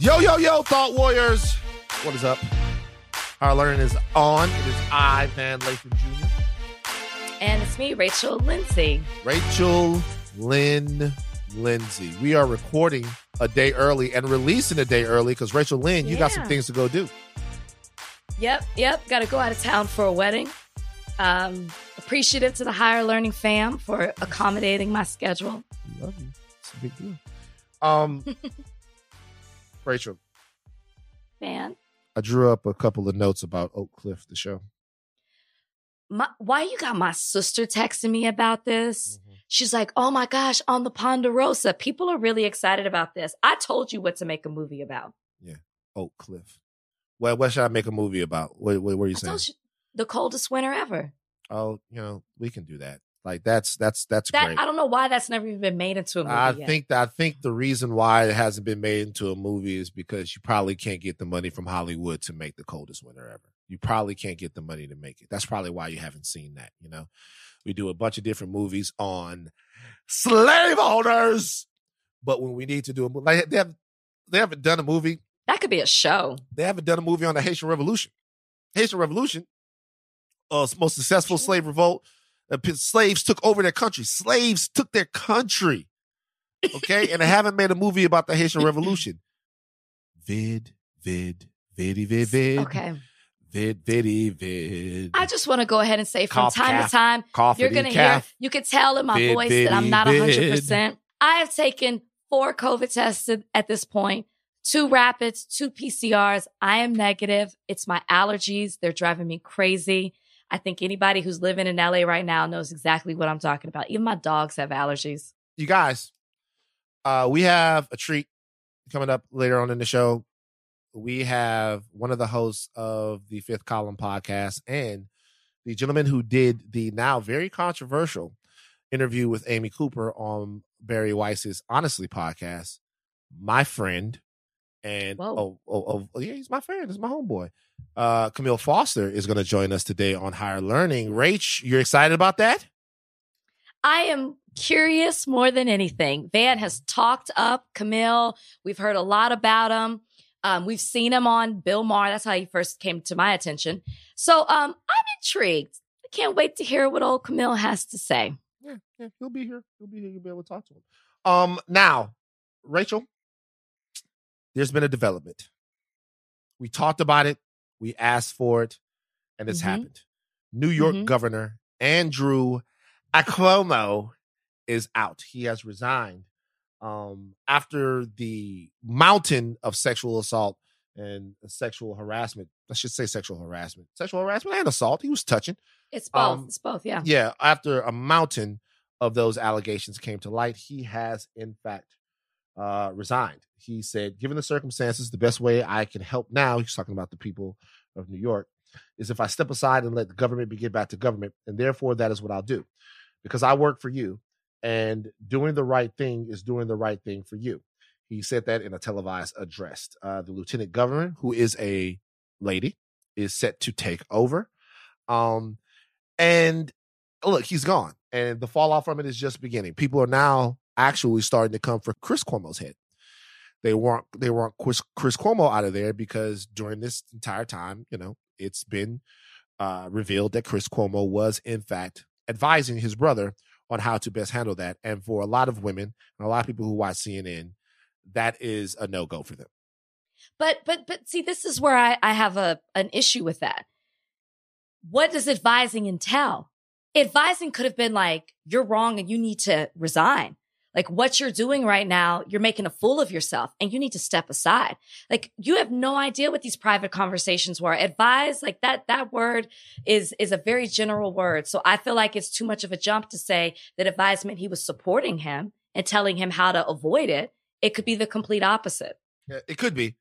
Yo, yo, yo, Thought Warriors. What is up? Our learning is on. It is I, Van Lathan Jr. And it's me, Rachel Lindsay. Rachel Lynn Lindsay. We are recording a day early and releasing a day early because Rachel Lynn, you got some things to go do. Yep, yep. Got to go out of town for a wedding. Um, appreciative to the higher learning fam for accommodating my schedule. Love you. It's a big deal. Um, Rachel, Man, I drew up a couple of notes about Oak Cliff, the show. my, why you got my sister texting me about this? Mm-hmm. She's like, oh my gosh, on the Ponderosa. People are really excited about this. I told you what to make a movie about. Yeah, Oak Cliff. Well, what should I make a movie about? What, what, what are you I saying? told you the coldest winter ever. Oh, you know, we can do that. Like that's that's that's That great. I don't know why that's never even been made into a movie. I yet. think I think the reason why it hasn't been made into a movie is because you probably can't get the money from Hollywood to make the coldest winter ever. You probably can't get the money to make it. That's probably why you haven't seen that. You know, we do a bunch of different movies on slave owners, but when we need to do a movie, like they have they haven't done a movie. that could be a show. They haven't done a movie on the Haitian Revolution. Haitian Revolution, uh, most successful slave revolt. Uh, slaves took over their country. Slaves took their country. Okay, and they haven't made a movie about the Haitian Revolution. Vid, vid, viddy, vid, vid, Okay. vid, viddy, vid. I just want to go ahead and say from Cough, time calf, to time, Coffee, you're going to hear, you could tell in my Vid, voice that I'm not vid. 100%. I have taken four COVID tests at this point, two rapids, two PCRs. I am negative. It's my allergies. They're driving me crazy. I think anybody who's living in LA right now knows exactly what I'm talking about. Even my dogs have allergies. you guys, uh, we have a treat coming up later on in the show. We have one of the hosts of the Fifth Column podcast and the gentleman who did the now very controversial interview with Amy Cooper on Bari Weiss's Honestly podcast. My friend, and Whoa. oh, oh, oh, yeah, he's my friend. He's my homeboy. Uh, Camille Foster is going to join us today on Higher Learning. Rach, you're excited about that? I am curious more than anything. Van has talked up Camille. We've heard a lot about him. Um, we've seen him on Bill Maher. That's how he first came to my attention. So um, I'm intrigued. I can't wait to hear what old Camille has to say. Yeah, yeah, he'll be here. He'll be here. You'll be able to talk to him. Um, now, Rachel, there's been a development. We talked about it. We asked for it, and it's Mhm. happened. New York Mhm. Governor Andrew Cuomo is out. He has resigned um, after the mountain of sexual assault and sexual harassment. I should say sexual harassment, sexual harassment and assault. He was touching. It's both. Um, it's both. Yeah. Yeah, after a mountain of those allegations came to light, he has in fact uh, resigned. He said, given the circumstances, the best way I can help now, he's talking about the people of New York, is if I step aside and let the government be get back to government. And therefore, that is what I'll do because I work for you and doing the right thing is doing the right thing for you. He said that in a televised address. Uh, the lieutenant governor, who is a lady, is set to take over. Um, and look, he's gone, and the fallout from it is just beginning. People are now actually starting to come for Chris Cuomo's head. They want they want Chris, Chris Cuomo out of there because during this entire time, you know, it's been uh, revealed that Chris Cuomo was in fact advising his brother on how to best handle that. And for a lot of women and a lot of people who watch CNN, that is a no go for them. But but but see, this is where I, I have a an issue with that. What does advising entail? Advising could have been like, you're wrong and you need to resign. Like what you're doing right now, you're making a fool of yourself and you need to step aside. Like you have no idea what these private conversations were. Advise, like that, that word is, is a very general word. So I feel like it's too much of a jump to say that advise meant he was supporting him and telling him how to avoid it. It could be the complete opposite. Yeah, it could be.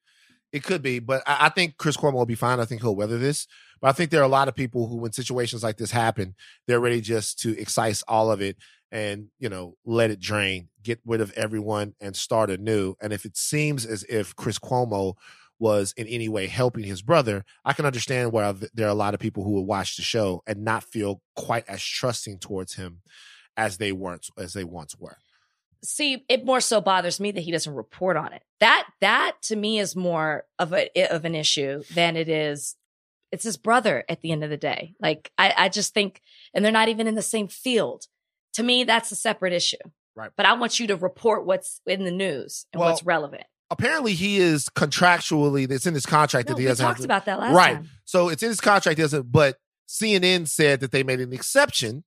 It could be, but I, I think Chris Cuomo will be fine. I think he'll weather this. But I think there are a lot of people who, when situations like this happen, they're ready just to excise all of it and you know let it drain, get rid of everyone, and start anew. And if it seems as if Chris Cuomo was in any way helping his brother, I can understand why there are a lot of people who would watch the show and not feel quite as trusting towards him as they weren't as they once were. See, it more so bothers me that he doesn't report on it. That that to me is more of a of an issue than it is. It's his brother at the end of the day. Like I, I just think, and they're not even in the same field. To me, that's a separate issue. Right. But I want you to report what's in the news and Well, what's relevant. Apparently, he is contractually. It's in his contract No, that he we doesn't have talked to. about that last time. right. time. So it's in his contract. He doesn't. But CNN said that they made an exception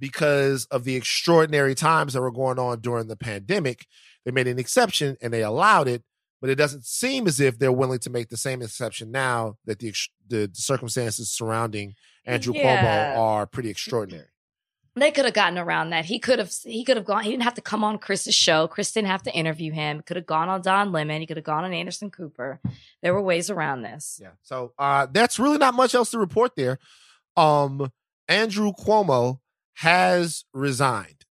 because of the extraordinary times that were going on during the pandemic. They made an exception and they allowed it. But it doesn't seem as if they're willing to make the same exception now that the the circumstances surrounding Andrew Yeah. Cuomo are pretty extraordinary. They could have gotten around that. He could have. He could have gone. He didn't have to come on Chris's show. Chris didn't have to interview him. Could have gone on Don Lemon. He could have gone on Anderson Cooper. There were ways around this. Yeah. So uh that's really not much else to report there. Um Andrew Cuomo has resigned.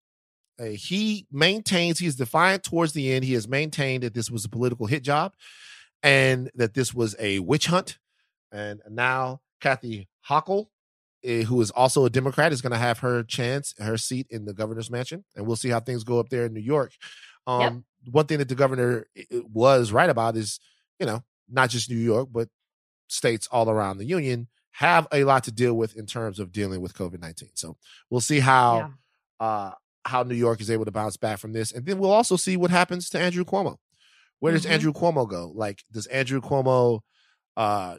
Uh, he maintains he's defiant towards the end. He has maintained that this was a political hit job and that this was a witch hunt. And now Kathy Hochul, eh, who is also a Democrat, is going to have her chance, her seat in the governor's mansion. And we'll see how things go up there in New York. Um, Yep. One thing that the governor eh, eh, was right about is, you know, not just New York, but states all around the union have a lot to deal with in terms of dealing with COVID 19. So we'll see how Yeah. uh, how New York is able to bounce back from this. And then we'll also see what happens to Andrew Cuomo. Where does Mhm. Andrew Cuomo go? Like, does Andrew Cuomo uh,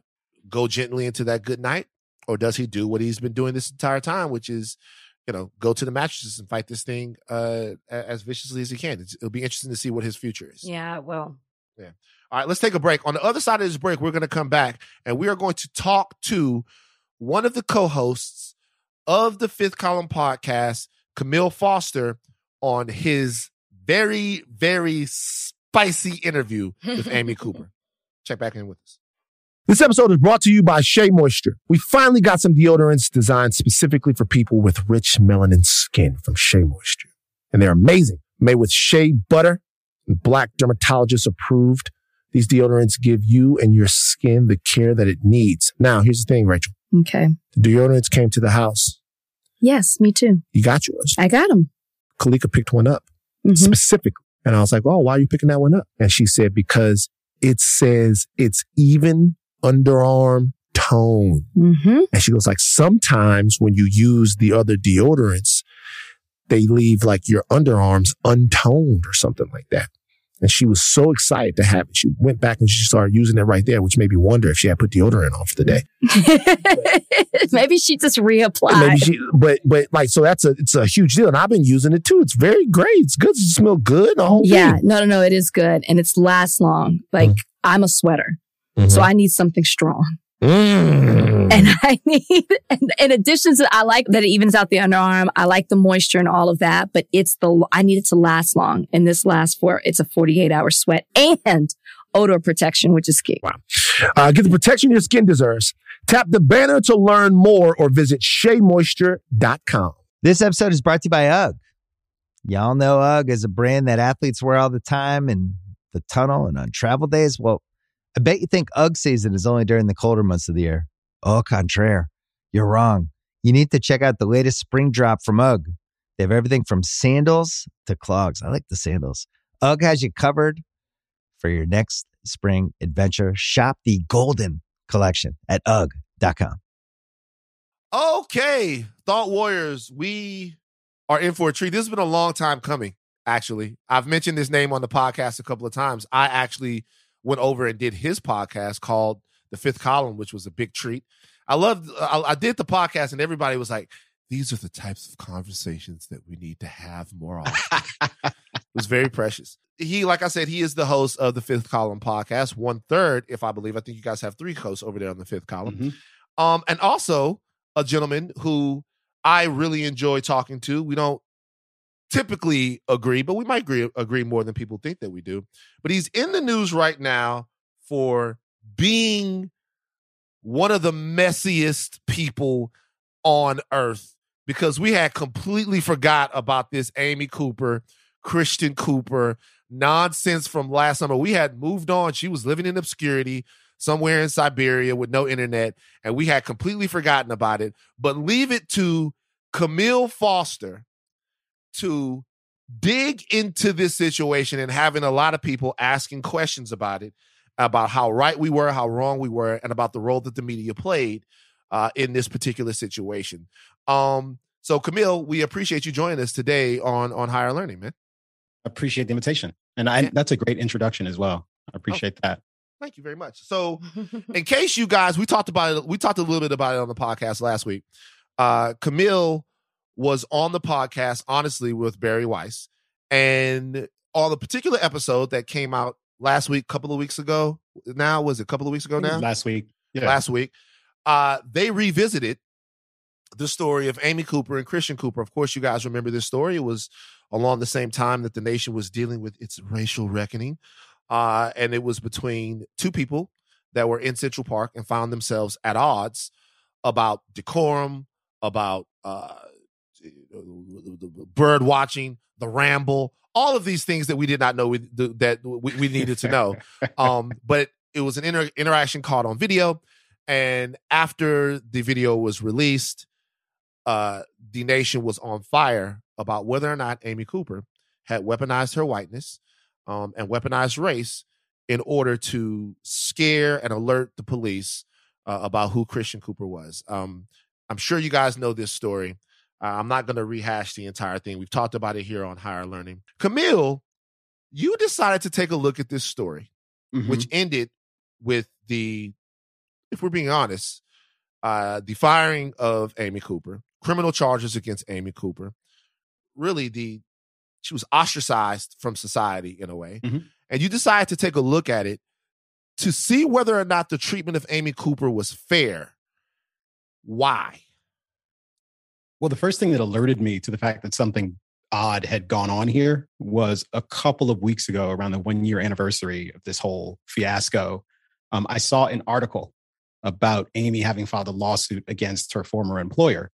go gently into that good night? Or does he do what he's been doing this entire time, which is, you know, go to the mattresses and fight this thing uh, as viciously as he can? It's, it'll be interesting to see what his future is. Yeah. Well. All right, let's take a break. On the other side of this break, we're going to come back and we are going to talk to one of the co hosts of the Fifth Column podcast, Camille Foster, on his very, very spicy interview with Amy Cooper. Check back in with us. This episode is brought to you by Shea Moisture. We finally got some deodorants designed specifically for people with rich melanin skin from Shea Moisture. And they're amazing. Made with shea butter and black dermatologist approved. These deodorants give you and your skin the care that it needs. Now, here's the thing, Rachel. Okay. The deodorants came to the house. Yes, me too. You got yours. I got them. Kalika picked one up hmm specifically. And I was like, oh, why are you picking that one up? And she said, because it says it's even underarm tone. hmm And she goes like, sometimes when you use the other deodorants, they leave like your underarms untoned or something like that. And she was so excited to have it. She went back and she started using it right there, which made me wonder if she had put deodorant on for the day. Maybe she just reapplied. Maybe she, but, but like, so that's a, it's a huge deal. And I've been using it too. It's very great. It's good. It smells good. The whole yeah, thing. no, no, no. It is good and it's lasts long. Like Mm. I'm a sweater, Mhm. so I need something strong. Mm. And I need, and in addition to, I like that it evens out the underarm. I like the moisture and all of that, but it's the, I need it to last long. And this lasts for, it's a 48 hour sweat and odor protection, which is key. Uh, get the protection your skin deserves. Tap the banner to learn more or visit SheaMoisture.com. This episode is brought to you by UGG. Y'all know UGG is a brand that athletes wear all the time in the tunnel and on travel days. Well, I bet you think UGG season is only during the colder months of the year. Au contraire, you're wrong. You need to check out the latest spring drop from UGG. They have everything from sandals to clogs. I like the sandals. UGG has you covered for your next spring adventure. Shop the Golden Collection at UGG.com. Okay, Thought Warriors, we are in for a treat. This has been a long time coming, actually. I've mentioned this name on the podcast a couple of times. I actually went over and did his podcast called The Fifth Column, which was a big treat. I loved, I, I did the podcast, and everybody was like, these are the types of conversations that we need to have more often. it was very precious. He, like I said, he is the host of the Fifth Column podcast, one third, if I believe. I think you guys have three hosts over there on the Fifth Column. Mhm. Um, and also a gentleman who I really enjoy talking to. We don't typically agree, but we might agree, agree more than people think that we do. But he's in the news right now for being one of the messiest people on earth because we had completely forgot about this Amy Cooper, Christian Cooper nonsense from last summer. We had moved on. She was living in obscurity somewhere in Siberia with no internet, and we had completely forgotten about it. But leave it to Camille Foster to dig into this situation and having a lot of people asking questions about it, about how right we were, how wrong we were, and about the role that the media played uh, in this particular situation. Um, so, Camille, we appreciate you joining us today on on higher learning, man. Appreciate the invitation, and I, that's a great introduction as well. I appreciate oh, that. Thank you very much. So, in case you guys, we talked about it. We talked a little bit about it on the podcast last week. Uh, Camille was on the podcast, honestly, with Bari Weiss, and on the particular episode that came out last week, a couple of weeks ago. Now was it a couple of weeks ago? Now last week, yeah. last week, uh, they revisited the story of Amy Cooper and Christian Cooper. Of course, you guys remember this story. It was along the same time that the nation was dealing with its racial reckoning. Uh, and it was between two people that were in Central Park and found themselves at odds about decorum, about uh, bird watching, the ramble, all of these things that we did not know we, that we, we needed to know. Um, but it was an inter- interaction caught on video. And after the video was released, uh, the nation was on fire about whether or not Amy Cooper had weaponized her whiteness um, and weaponized race in order to scare and alert the police uh, about who Christian Cooper was. Um, I'm sure you guys know this story. Uh, I'm not going to rehash the entire thing. We've talked about it here on Higher Learning. Camille, you decided to take a look at this story, mm-hmm. which ended with the, if we're being honest, uh, the firing of Amy Cooper, criminal charges against Amy Cooper. Really, the she was ostracized from society in a way, mm-hmm. and you decided to take a look at it to see whether or not the treatment of Amy Cooper was fair. Why? Well, the first thing that alerted me to the fact that something odd had gone on here was a couple of weeks ago, around the one year anniversary of this whole fiasco. Um, I saw an article about Amy having filed a lawsuit against her former employer.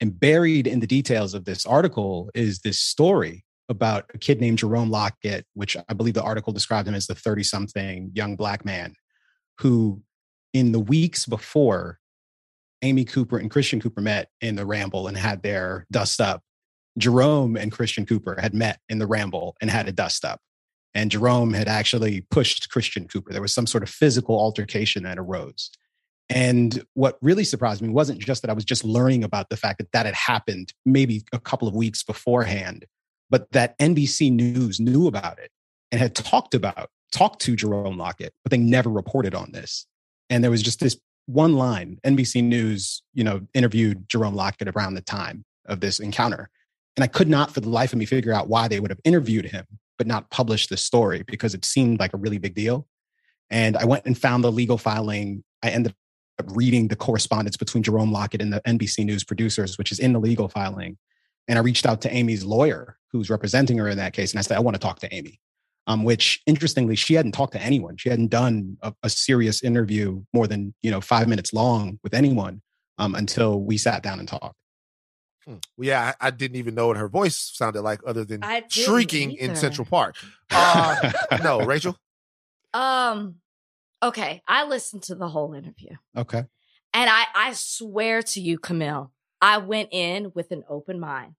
And buried in the details of this article is this story about a kid named Jerome Lockett, which I believe the article described him as the 30 something young black man who, in the weeks before Amy Cooper and Christian Cooper met in the Ramble and had their dust up. Jerome and Christian Cooper had met in the Ramble and had a dust up. And Jerome had actually pushed Christian Cooper. There was some sort of physical altercation that arose. And what really surprised me wasn't just that I was just learning about the fact that that had happened maybe a couple of weeks beforehand, but that NBC News knew about it and had talked about, talked to Jerome Lockett, but they never reported on this. And there was just this one line nbc news you know interviewed jerome lockett around the time of this encounter. And i could not for the life of me figure out why they would have interviewed him but not published the story because it seemed like a really big deal. And i went and found the legal filing. I ended up reading the correspondence between jerome lockett and the nbc news producers which is in the legal filing. And i reached out to amy's lawyer who's representing her in that case and i said i want to talk to amy um, which interestingly she hadn't talked to anyone. She hadn't done a, a, serious interview more than you know five minutes long with anyone um, until we sat down and talked. Hmm. well, yeah I, I, didn't even know what her voice sounded like other than shrieking either. in central park. Uh, no rachel? Um okay i listened to the whole interview. Okay. And i i swear to you camille i went in with an open mind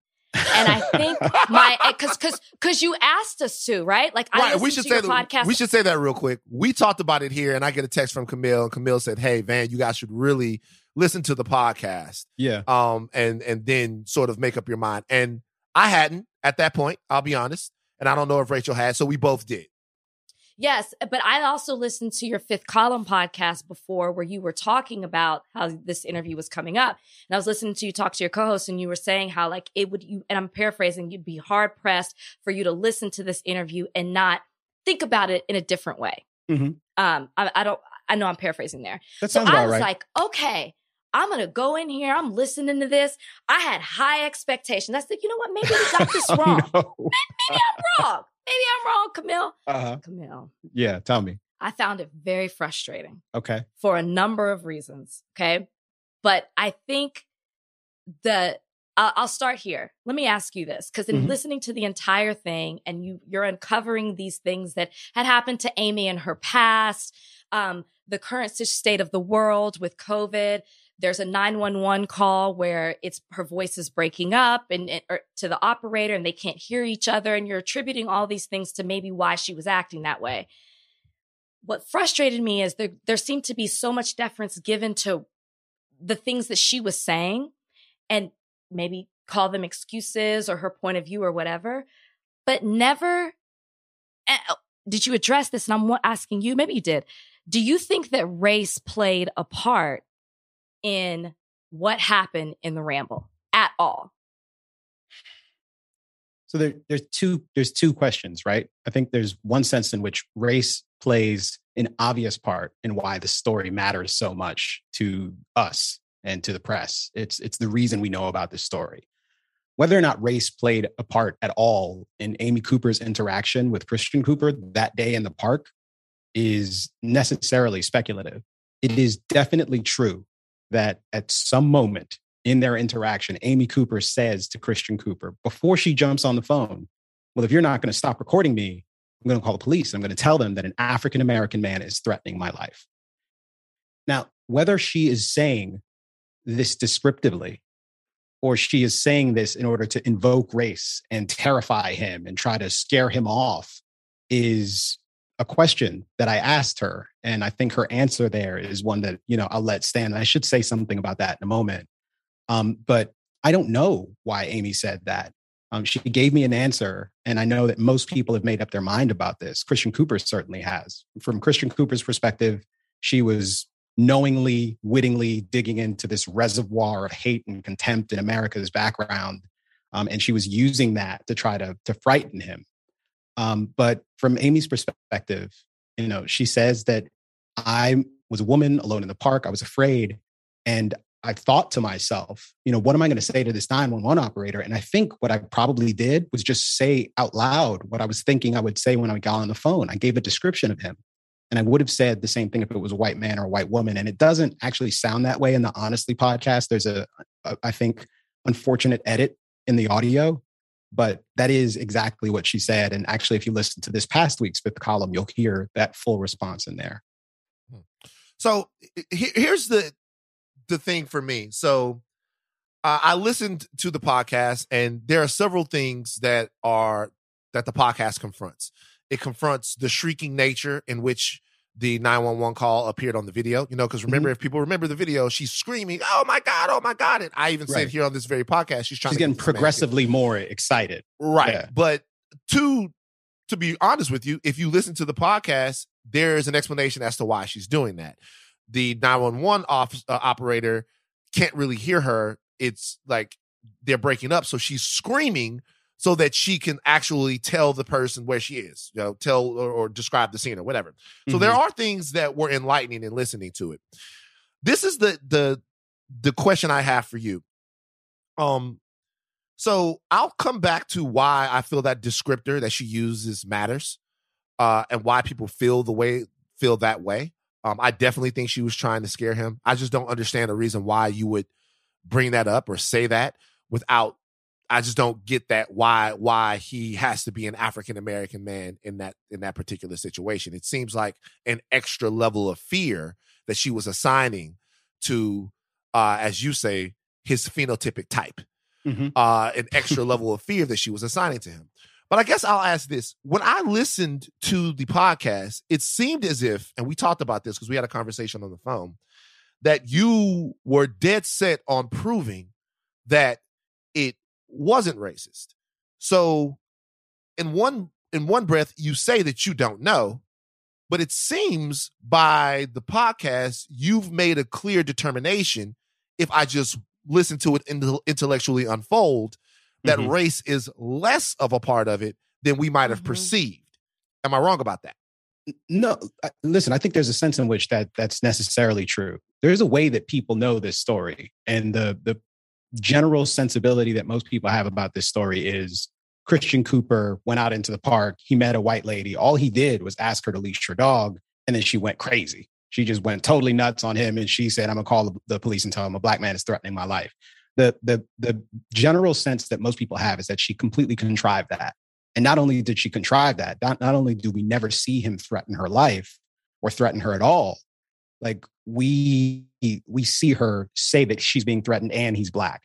and I think my because because because you asked us to, right? Like, I right. We should say that, podcast. We should say that real quick. We talked about it here, and I get a text from Camille, and Camille said, "Hey, Van, you guys should really listen to the podcast." Yeah. Um, and and then sort of make up your mind. And I hadn't at that point. I'll be honest, and I don't know if Rachel had. So we both did. Yes, but I also listened to your fifth column podcast before where you were talking about how this interview was coming up. And I was listening to you talk to your co-host and you were saying how like it would you and I'm paraphrasing, you'd be hard pressed for you to listen to this interview and not think about it in a different way. Mm-hmm. Um, I, I, don't I know I'm paraphrasing there. That sounds so I was right. like, okay, I'm gonna go in here. I'm listening to this. I had high expectations. I said, you know what? Maybe we got this oh, wrong. no. maybe, maybe I'm wrong. Maybe I'm wrong, Camille. Uh-huh. Camille. Yeah, tell me. I found it very frustrating. Okay. For a number of reasons. Okay. But I think the I'll start here. Let me ask you this, because in mm-hmm. listening to the entire thing, and you you're uncovering these things that had happened to Amy in her past, um, the current state of the world with COVID, there's a 911 call where it's her voice is breaking up and, to the operator and they can't hear each other and you're attributing all these things to maybe why she was acting that way. What frustrated me is there there seemed to be so much deference given to the things that she was saying and maybe call them excuses or her point of view or whatever but never eh, oh, did you address this? And i'm asking you maybe you did. Do you think that race played a part in what happened in the ramble at all. So there, there's two there's two questions right? I think there's one sense in which race plays an obvious part in why the story matters so much to us and to the press. It's it's the reason we know about this story. Whether or not race played a part at all in amy cooper's interaction with christian cooper that day in the park is necessarily speculative. It is definitely true that at some moment in their interaction, Amy Cooper says to Christian Cooper before she jumps on the phone, Well, if you're not going to stop recording me, I'm going to call the police. I'm going to tell them that an African American man is threatening my life. Now, whether she is saying this descriptively or she is saying this in order to invoke race and terrify him and try to scare him off is a question that I asked her. And I think her answer there is one that, you know, I'll let stand. I should say something about that in a moment. Um, but I don't know why Amy said that. Um, she gave me an answer, and I know that most people have made up their mind about this. Christian Cooper certainly has. From Christian Cooper's perspective, she was knowingly, wittingly digging into this reservoir of hate and contempt in America's background, um, and she was using that to try to to frighten him. Um, but from Amy's perspective, you know, she says that I was a woman alone in the park. I was afraid, and I thought to myself, you know, what am I going to say to this 911 operator? And I think what I probably did was just say out loud what I was thinking I would say when I got on the phone. I gave a description of him. And I would have said the same thing if it was a white man or a white woman. And it doesn't actually sound that way in the Honestly podcast. There's a, a I think, unfortunate edit in the audio, but that is exactly what she said. And actually, if you listen to this past week's fifth column, you'll hear that full response in there. Hmm. So here's the the thing for me. So uh, I listened to the podcast, and there are several things that are that the podcast confronts. It confronts the shrieking nature in which the 911 call appeared on the video. You know, because remember, mm-hmm. if people remember the video, she's screaming, "Oh my god! Oh my god!" And I even right. said here on this very podcast, she's trying. She's getting progressively more excited, right? Yeah. But to to be honest with you, if you listen to the podcast, there is an explanation as to why she's doing that the 911 office, uh, operator can't really hear her. It's like they're breaking up. So she's screaming so that she can actually tell the person where she is, you know, tell or, or describe the scene or whatever. So mm-hmm. there are things that were enlightening in listening to it. This is the the the question I have for you. Um so I'll come back to why I feel that descriptor that she uses matters, uh, and why people feel the way feel that way. Um, I definitely think she was trying to scare him. I just don't understand the reason why you would bring that up or say that without. I just don't get that why why he has to be an African American man in that in that particular situation. It seems like an extra level of fear that she was assigning to, uh, as you say, his phenotypic type. Mm-hmm. Uh, an extra level of fear that she was assigning to him. But I guess I'll ask this. When I listened to the podcast, it seemed as if, and we talked about this because we had a conversation on the phone, that you were dead set on proving that it wasn't racist. So in one in one breath, you say that you don't know, but it seems by the podcast, you've made a clear determination. If I just listen to it intellectually unfold, that mm-hmm. race is less of a part of it than we might have mm-hmm. perceived. Am I wrong about that? No, listen, I think there's a sense in which that that's necessarily true. There's a way that people know this story and the the general sensibility that most people have about this story is Christian Cooper went out into the park, he met a white lady. All he did was ask her to leash her dog and then she went crazy. She just went totally nuts on him and she said, I'm to call the police and tell him a black man is threatening my life the the the general sense that most people have is that she completely contrived that. And not only did she contrive that, not, not only do we never see him threaten her life or threaten her at all, like we we see her say that she's being threatened and he's black.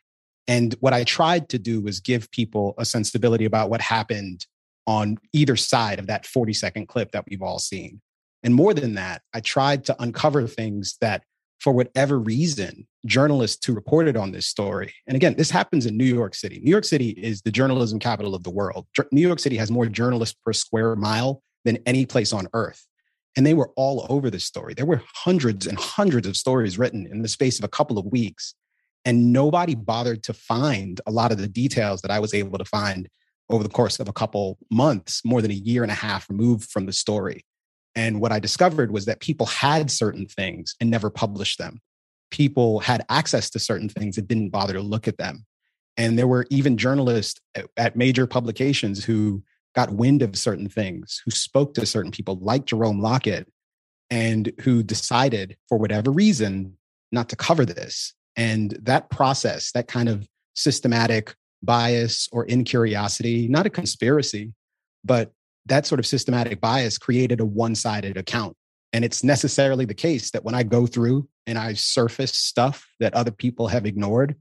And what I tried to do was give people a sensibility about what happened on either side of that 40 second clip that we've all seen. And more than that, I tried to uncover things that, for whatever reason, journalists who reported on this story, and again, this happens in New York City. New York City is the journalism capital of the world. New York City has more journalists per square mile than any place on earth. And they were all over this story. There were hundreds and hundreds of stories written in the space of a couple of weeks. And nobody bothered to find a lot of the details that I was able to find over the course of a couple months, more than a year and a half removed from the story. And what I discovered was that people had certain things and never published them. People had access to certain things and didn't bother to look at them. And there were even journalists at major publications who got wind of certain things, who spoke to certain people like Jerome Lockett, and who decided for whatever reason not to cover this. And that process, that kind of systematic bias or incuriosity, not a conspiracy, but that sort of systematic bias created a one sided account. And it's necessarily the case that when I go through and I surface stuff that other people have ignored,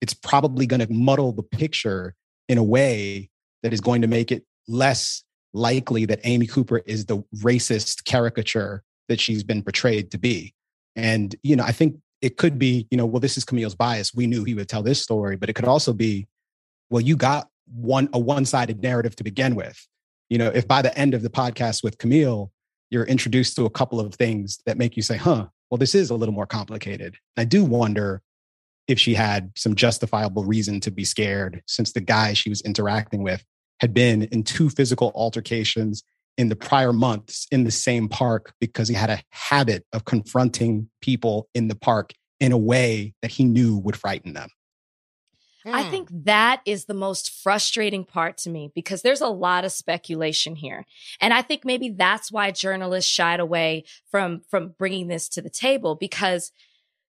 it's probably going to muddle the picture in a way that is going to make it less likely that Amy Cooper is the racist caricature that she's been portrayed to be. And, you know, I think it could be, you know, well, this is Camille's bias. We knew he would tell this story, but it could also be, well, you got one a one-sided narrative to begin with. You know, if by the end of the podcast with Camille, you're introduced to a couple of things that make you say, huh, well, this is a little more complicated. I do wonder if she had some justifiable reason to be scared since the guy she was interacting with had been in two physical altercations in the prior months in the same park because he had a habit of confronting people in the park in a way that he knew would frighten them. I hmm. think that is the most frustrating part to me because there's a lot of speculation here. And I think maybe that's why journalists shied away from from bringing this to the table because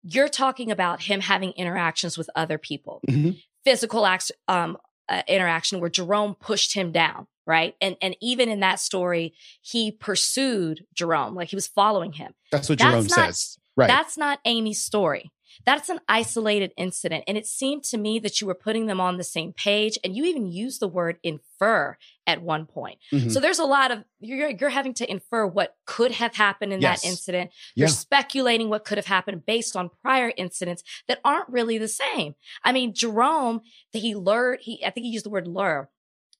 you're talking about him having interactions with other people. Mm-hmm. Physical acts um, uh, interaction where Jerome pushed him down, right? And and even in that story, he pursued Jerome, like he was following him. That's what Jerome not, says. Right. That's not Amy's story. That's an isolated incident. And it seemed to me that you were putting them on the same page and you even used the word infer at one point. Mm-hmm. So there's a lot of, you're, you're having to infer what could have happened in yes. that incident. You're yeah. speculating what could have happened based on prior incidents that aren't really the same. I mean, Jerome, he lured, he, I think he used the word lure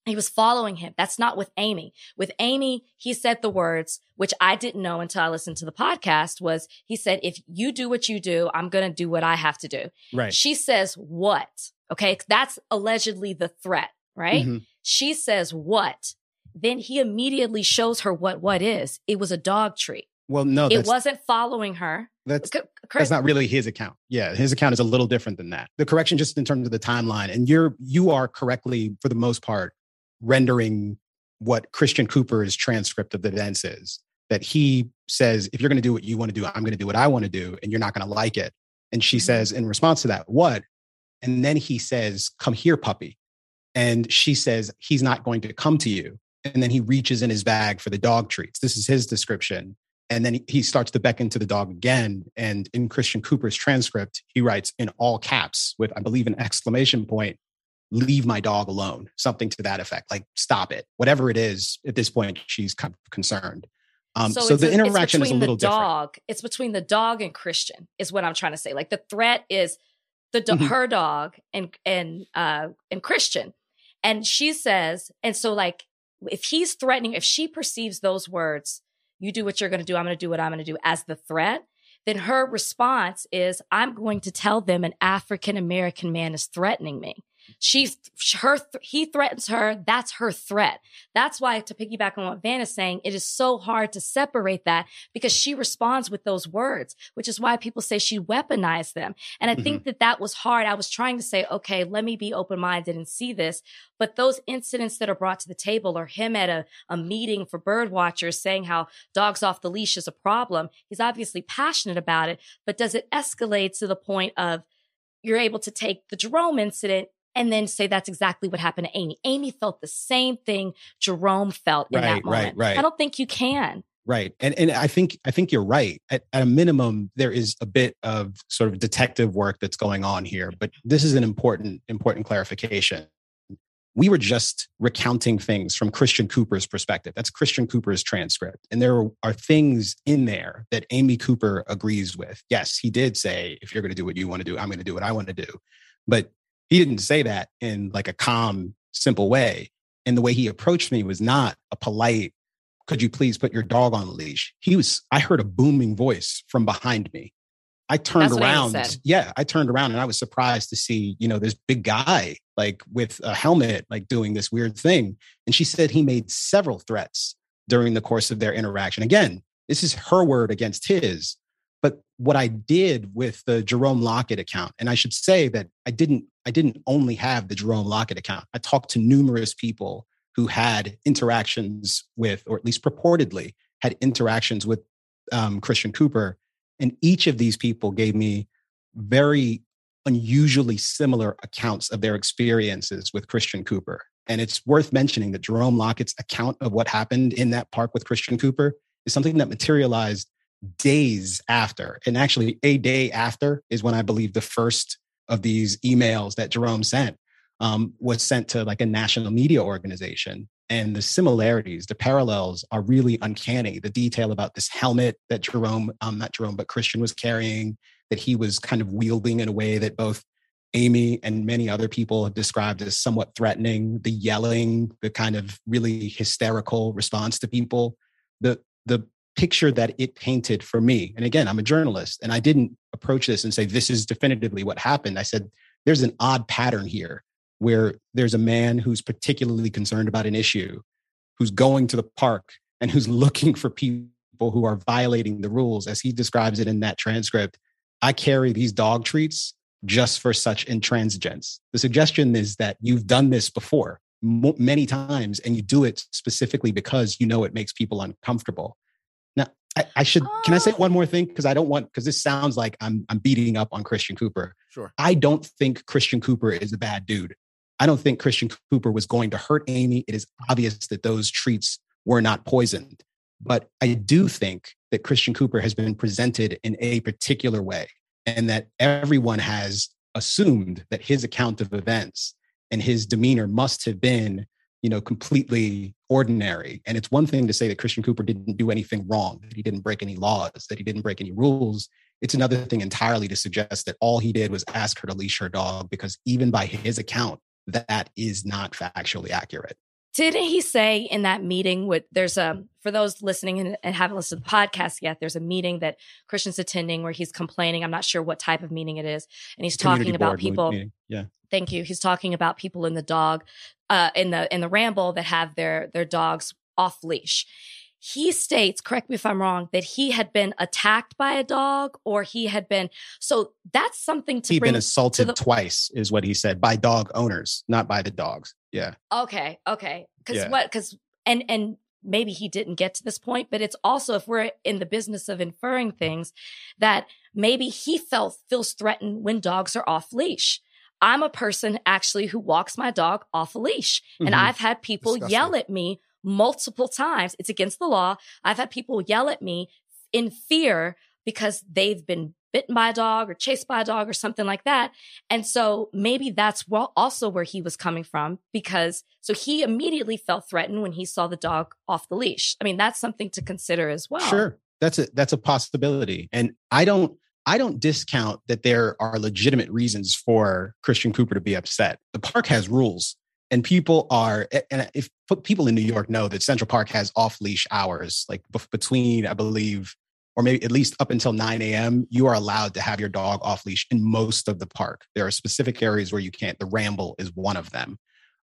he was following him. That's not with Amy. With Amy, he said the words, which I didn't know until I listened to the podcast was he said, if you do what you do, I'm going to do what I have to do. Right. She says, what? Okay. That's allegedly the threat, right? Mm-hmm. She says, what? Then he immediately shows her what what is. It was a dog treat. Well, no, it wasn't following her. That's that's not really his account. Yeah, his account is a little different than that. The correction, just in terms of the timeline, and you're you are correctly for the most part rendering what Christian Cooper's transcript of the events is. That he says, if you're going to do what you want to do, I'm going to do what I want to do, and you're not going to like it. And she mm-hmm. says, in response to that, what? And then he says, come here, puppy. And she says, he's not going to come to you. And then he reaches in his bag for the dog treats. This is his description. And then he starts to beckon to the dog again. And in Christian Cooper's transcript, he writes in all caps with, I believe, an exclamation point, leave my dog alone, something to that effect, like stop it, whatever it is. At this point, she's kind of concerned. Um, so, so the a, interaction is a little the dog, different. It's between the dog and Christian, is what I'm trying to say. Like the threat is the do- mm-hmm. her dog and and uh and Christian, and she says, and so like if he's threatening, if she perceives those words, you do what you're going to do, I'm going to do what I'm going to do as the threat. Then her response is, I'm going to tell them an African American man is threatening me. She's her, he threatens her. That's her threat. That's why, to piggyback on what Van is saying, it is so hard to separate that because she responds with those words, which is why people say she weaponized them. And I mm-hmm. think that that was hard. I was trying to say, okay, let me be open minded and see this. But those incidents that are brought to the table are him at a, a meeting for bird watchers saying how dogs off the leash is a problem. He's obviously passionate about it, but does it escalate to the point of you're able to take the Jerome incident and then say that's exactly what happened to Amy. Amy felt the same thing Jerome felt in right, that moment. Right, right. I don't think you can. Right. And and I think I think you're right. At, at, a minimum, there is a bit of sort of detective work that's going on here, but this is an important, important clarification. We were just recounting things from Christian Cooper's perspective. That's Christian Cooper's transcript. And there are things in there that Amy Cooper agrees with. Yes, he did say, if you're going to do what you want to do, I'm going to do what I want to do. But he didn't say that in like a calm, simple way. And the way he approached me was not a polite, could you please put your dog on a leash? He was, I heard a booming voice from behind me. I turned around. Yeah, I turned around and I was surprised to see, you know, this big guy like with a helmet, like doing this weird thing. And she said he made several threats during the course of their interaction. Again, this is her word against his. But what I did with the Jerome Lockett account, and I should say that I didn't, I didn't only have the Jerome Lockett account. I talked to numerous people who had interactions with, or at least purportedly had interactions with um, Christian Cooper. And each of these people gave me very unusually similar accounts of their experiences with Christian Cooper. And it's worth mentioning that Jerome Lockett's account of what happened in that park with Christian Cooper is something that materialized days after. And actually, a day after is when I believe the first of these emails that Jerome sent um, was sent to like a national media organization. And the similarities, the parallels are really uncanny. The detail about this helmet that Jerome, um, not Jerome, but Christian was carrying, that he was kind of wielding in a way that both Amy and many other people have described as somewhat threatening, the yelling, the kind of really hysterical response to people. The the picture that it painted for me, and again, I'm a journalist, and I didn't approach this and say, this is definitively what happened. I said, there's an odd pattern here where there's a man who's particularly concerned about an issue, who's going to the park and who's looking for people who are violating the rules, as he describes it in that transcript. I carry these dog treats just for such intransigence. The suggestion is that you've done this before many times and you do it specifically because you know it makes people uncomfortable. Now, I, I should, can I say oh. one more thing? Because I don't want, because this sounds like I'm, I'm beating up on Christian Cooper. Sure. I don't think Christian Cooper is a bad dude. I don't think Christian Cooper was going to hurt Amy. It is obvious that those treats were not poisoned. But I do think that Christian Cooper has been presented in a particular way and that everyone has assumed that his account of events and his demeanor must have been you know completely ordinary and it's one thing to say that christian cooper didn't do anything wrong that he didn't break any laws that he didn't break any rules it's another thing entirely to suggest that all he did was ask her to leash her dog because even by his account that is not factually accurate. Didn't he say in that meeting with there's a for those listening and, and, haven't listened to the podcast yet, there's a meeting that Christian's attending where he's complaining. I'm not sure what type of meeting it is. And he's Community talking about people. Meeting. Yeah. Thank you. He's talking about people in the dog, uh, in the in the ramble that have their their dogs off leash he states, correct me if I'm wrong, that he had been attacked by a dog or he had been. So that's something to He'd been assaulted the, twice, is what he said, by dog owners, not by the dogs. Yeah. Okay. Okay. Because yeah. what? Because and and maybe he didn't get to this point, but it's also if we're in the business of inferring things, that maybe he felt feels threatened when dogs are off leash. I'm a person actually who walks my dog off a leash. Mm-hmm. And I've had people Disgusting. yell at me multiple times. It's against the law. I've had people yell at me in fear because they've been bitten by a dog or chased by a dog or something like that. And so maybe that's also where he was coming from because so he immediately felt threatened when he saw the dog off the leash. I mean, that's something to consider as well. Sure. That's a that's a possibility. And I don't I don't discount that there are legitimate reasons for Christian Cooper to be upset. The park has rules and people are and if people in new york know that central park has off leash hours like between i believe or maybe at least up until 9 a.m you are allowed to have your dog off leash in most of the park there are specific areas where you can't the ramble is one of them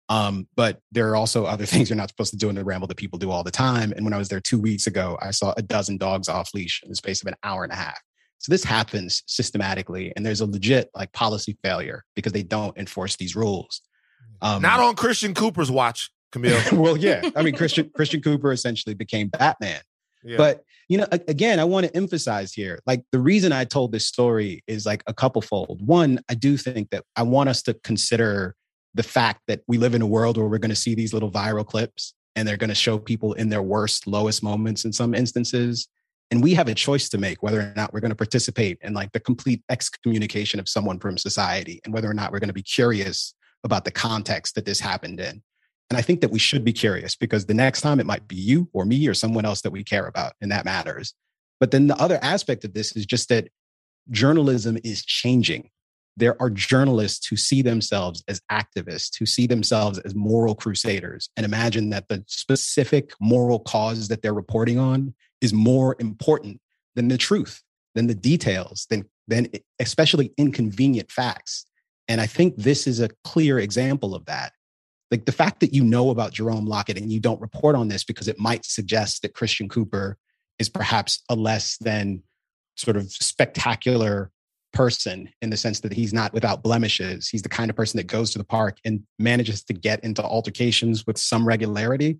um, but there are also other things you're not supposed to do in the ramble that people do all the time and when i was there two weeks ago i saw a dozen dogs off leash in the space of an hour and a half so this happens systematically and there's a legit like policy failure because they don't enforce these rules um, Not on Christian Cooper's watch, Camille. well, yeah. I mean, Christian Christian Cooper essentially became Batman. Yeah. But you know, again, I want to emphasize here, like the reason I told this story is like a couple fold. One, I do think that I want us to consider the fact that we live in a world where we're going to see these little viral clips and they're going to show people in their worst, lowest moments in some instances. And we have a choice to make whether or not we're going to participate in like the complete excommunication of someone from society and whether or not we're going to be curious about the context that this happened in. And I think that we should be curious because the next time it might be you or me or someone else that we care about, and that matters. But then the other aspect of this is just that journalism is changing. There are journalists who see themselves as activists, who see themselves as moral crusaders, and imagine that the specific moral cause that they're reporting on is more important than the truth, than the details, than, than especially inconvenient facts. And I think this is a clear example of that. Like the fact that you know about Jerome Lockett and you don't report on this because it might suggest that Christian Cooper is perhaps a less than sort of spectacular person in the sense that he's not without blemishes. He's the kind of person that goes to the park and manages to get into altercations with some regularity.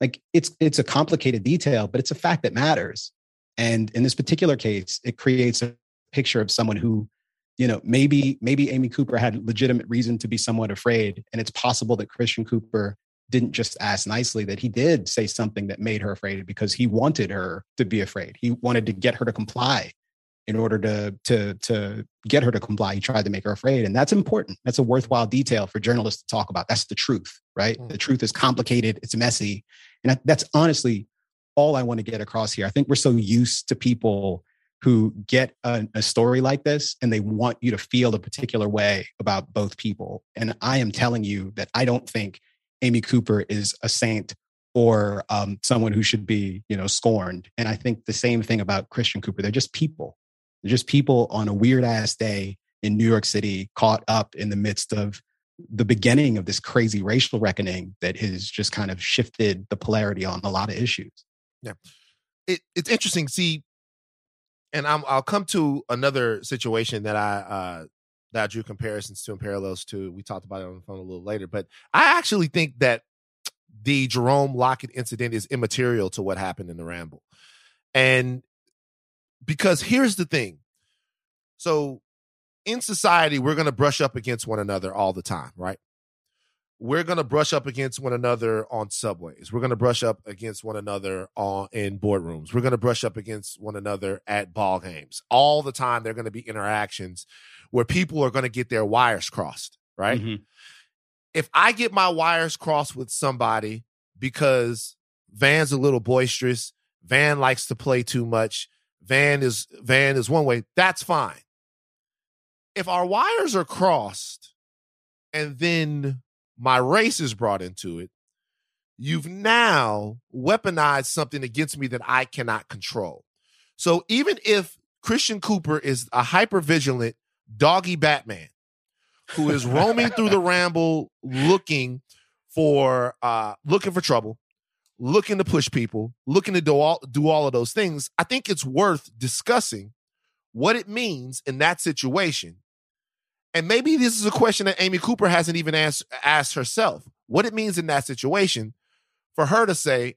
Like it's it's a complicated detail, but it's a fact that matters. And in this particular case, it creates a picture of someone who you know maybe maybe amy cooper had legitimate reason to be somewhat afraid and it's possible that christian cooper didn't just ask nicely that he did say something that made her afraid because he wanted her to be afraid. He wanted to get her to comply. In order to to to get her to comply he tried to make her afraid and that's important. That's a worthwhile detail for journalists to talk about. That's the truth right? Mm. the truth is complicated it's messy and that's honestly all i want to get across here. I think we're so used to people who get a, a, story like this and they want you to feel a particular way about both people. And I am telling you that I don't think Amy Cooper is a saint or um, someone who should be, you know, scorned. And I think the same thing about Christian Cooper. They're just people. They're just people on a weird ass day in New York City, caught up in the midst of the beginning of this crazy racial reckoning that has just kind of shifted the polarity on a lot of issues. Yeah. It, it's interesting. See, and i will come to another situation that I uh, that I drew comparisons to and parallels to. We talked about it on the phone a little later, but I actually think that the Jerome Lockett incident is immaterial to what happened in the Ramble, and because here's the thing. So in society, we're going to brush up against one another all the time, right? We're going to brush up against one another on subways. We're going to brush up against one another on in boardrooms. We're going to brush up against one another at ball games. All the time there're going to be interactions where people are going to get their wires crossed, right? Mm-hmm. If I get my wires crossed with somebody because Van's a little boisterous, Van likes to play too much, Van is Van is one way, that's fine. If our wires are crossed and then my race is brought into it, you've now weaponized something against me that I cannot control. So even if Christian Cooper is a hyper vigilant doggy Batman who is roaming through the ramble looking for uh looking for trouble, looking to push people, looking to do all do all of those things, I think it's worth discussing what it means in that situation and maybe this is a question that Amy Cooper hasn't even asked, asked herself. What it means in that situation for her to say,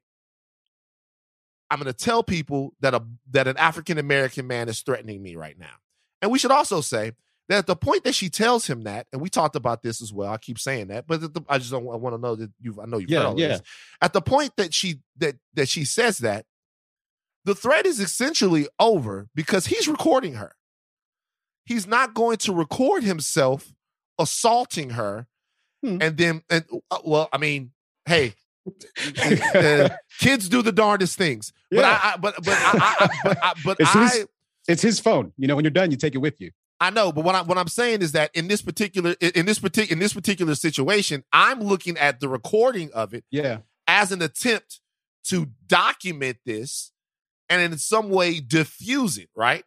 I'm going to tell people that a that an African American man is threatening me right now. And we should also say that at the point that she tells him that, and we talked about this as well. I keep saying that, but the, I just don't I want to know that you. I know you've yeah, heard all yeah. this. At the point that she that that she says that, the threat is essentially over because he's recording her he's not going to record himself assaulting her hmm. and then and uh, well i mean hey uh, kids do the darndest things yeah. but i, I but but i, I but, I, but it's I, his, it's his phone you know when you're done you take it with you I know, but what I'm what I'm saying is that in this particular in this particular in this particular situation, I'm looking at the recording of it, yeah, as an attempt to document this and in some way diffuse it, right?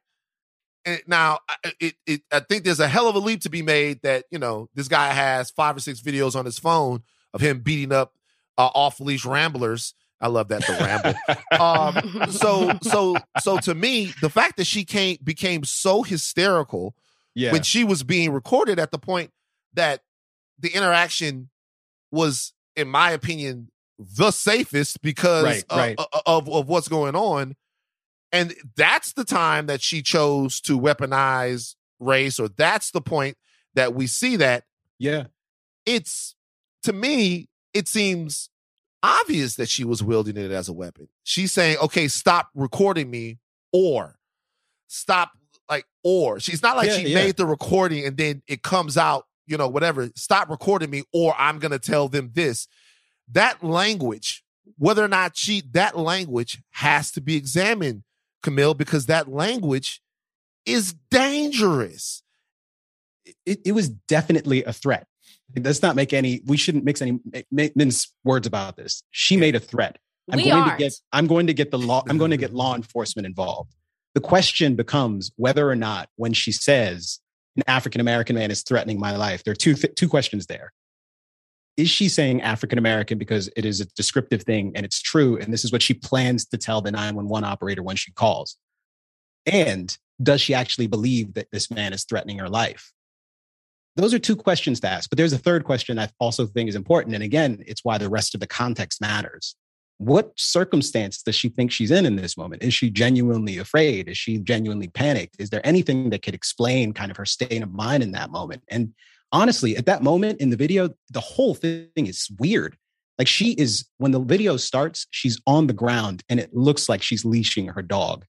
Now it, it, I think there's a hell of a leap to be made that you know this guy has five or six videos on his phone of him beating up uh, off leash ramblers. I love that the ramble. um, so so so to me, the fact that she came became so hysterical yeah. when she was being recorded at the point that the interaction was, in my opinion, the safest because right, of, right. Of, of, of what's going on and that's the time that she chose to weaponize race, or that's the point that we see that. Yeah. It's to me, it seems obvious that she was wielding it as a weapon. She's saying, okay, stop recording me or stop like or she's not like Yeah, she yeah. made the recording and then it comes out, you know, whatever, stop recording me or I'm gonna tell them this. That language, whether or not she that language has to be examined, Kmele, because that language is dangerous. it, it was definitely a threat. Let's not make any. We shouldn't mix any make, mince words about this. She made a threat. I'm we going aren't. to get. I'm going to get the law. I'm going to get law enforcement involved. The question becomes whether or not, when she says an African American man is threatening my life, there are two th- two questions there. Is she saying African American because it is a descriptive thing and it's true, and this is what she plans to tell the 911 operator when she calls? And does she actually believe that this man is threatening her life? Those are two questions to ask. But there's a third question I also think is important. And again, it's why the rest of the context matters. What circumstance does she think she's in in this moment? Is she genuinely afraid? Is she genuinely panicked? Is there anything that could explain kind of her state of mind in that moment? And honestly, at that moment in the video, the whole thing is weird. Like she is, when the video starts, she's on the ground and it looks like she's leashing her dog.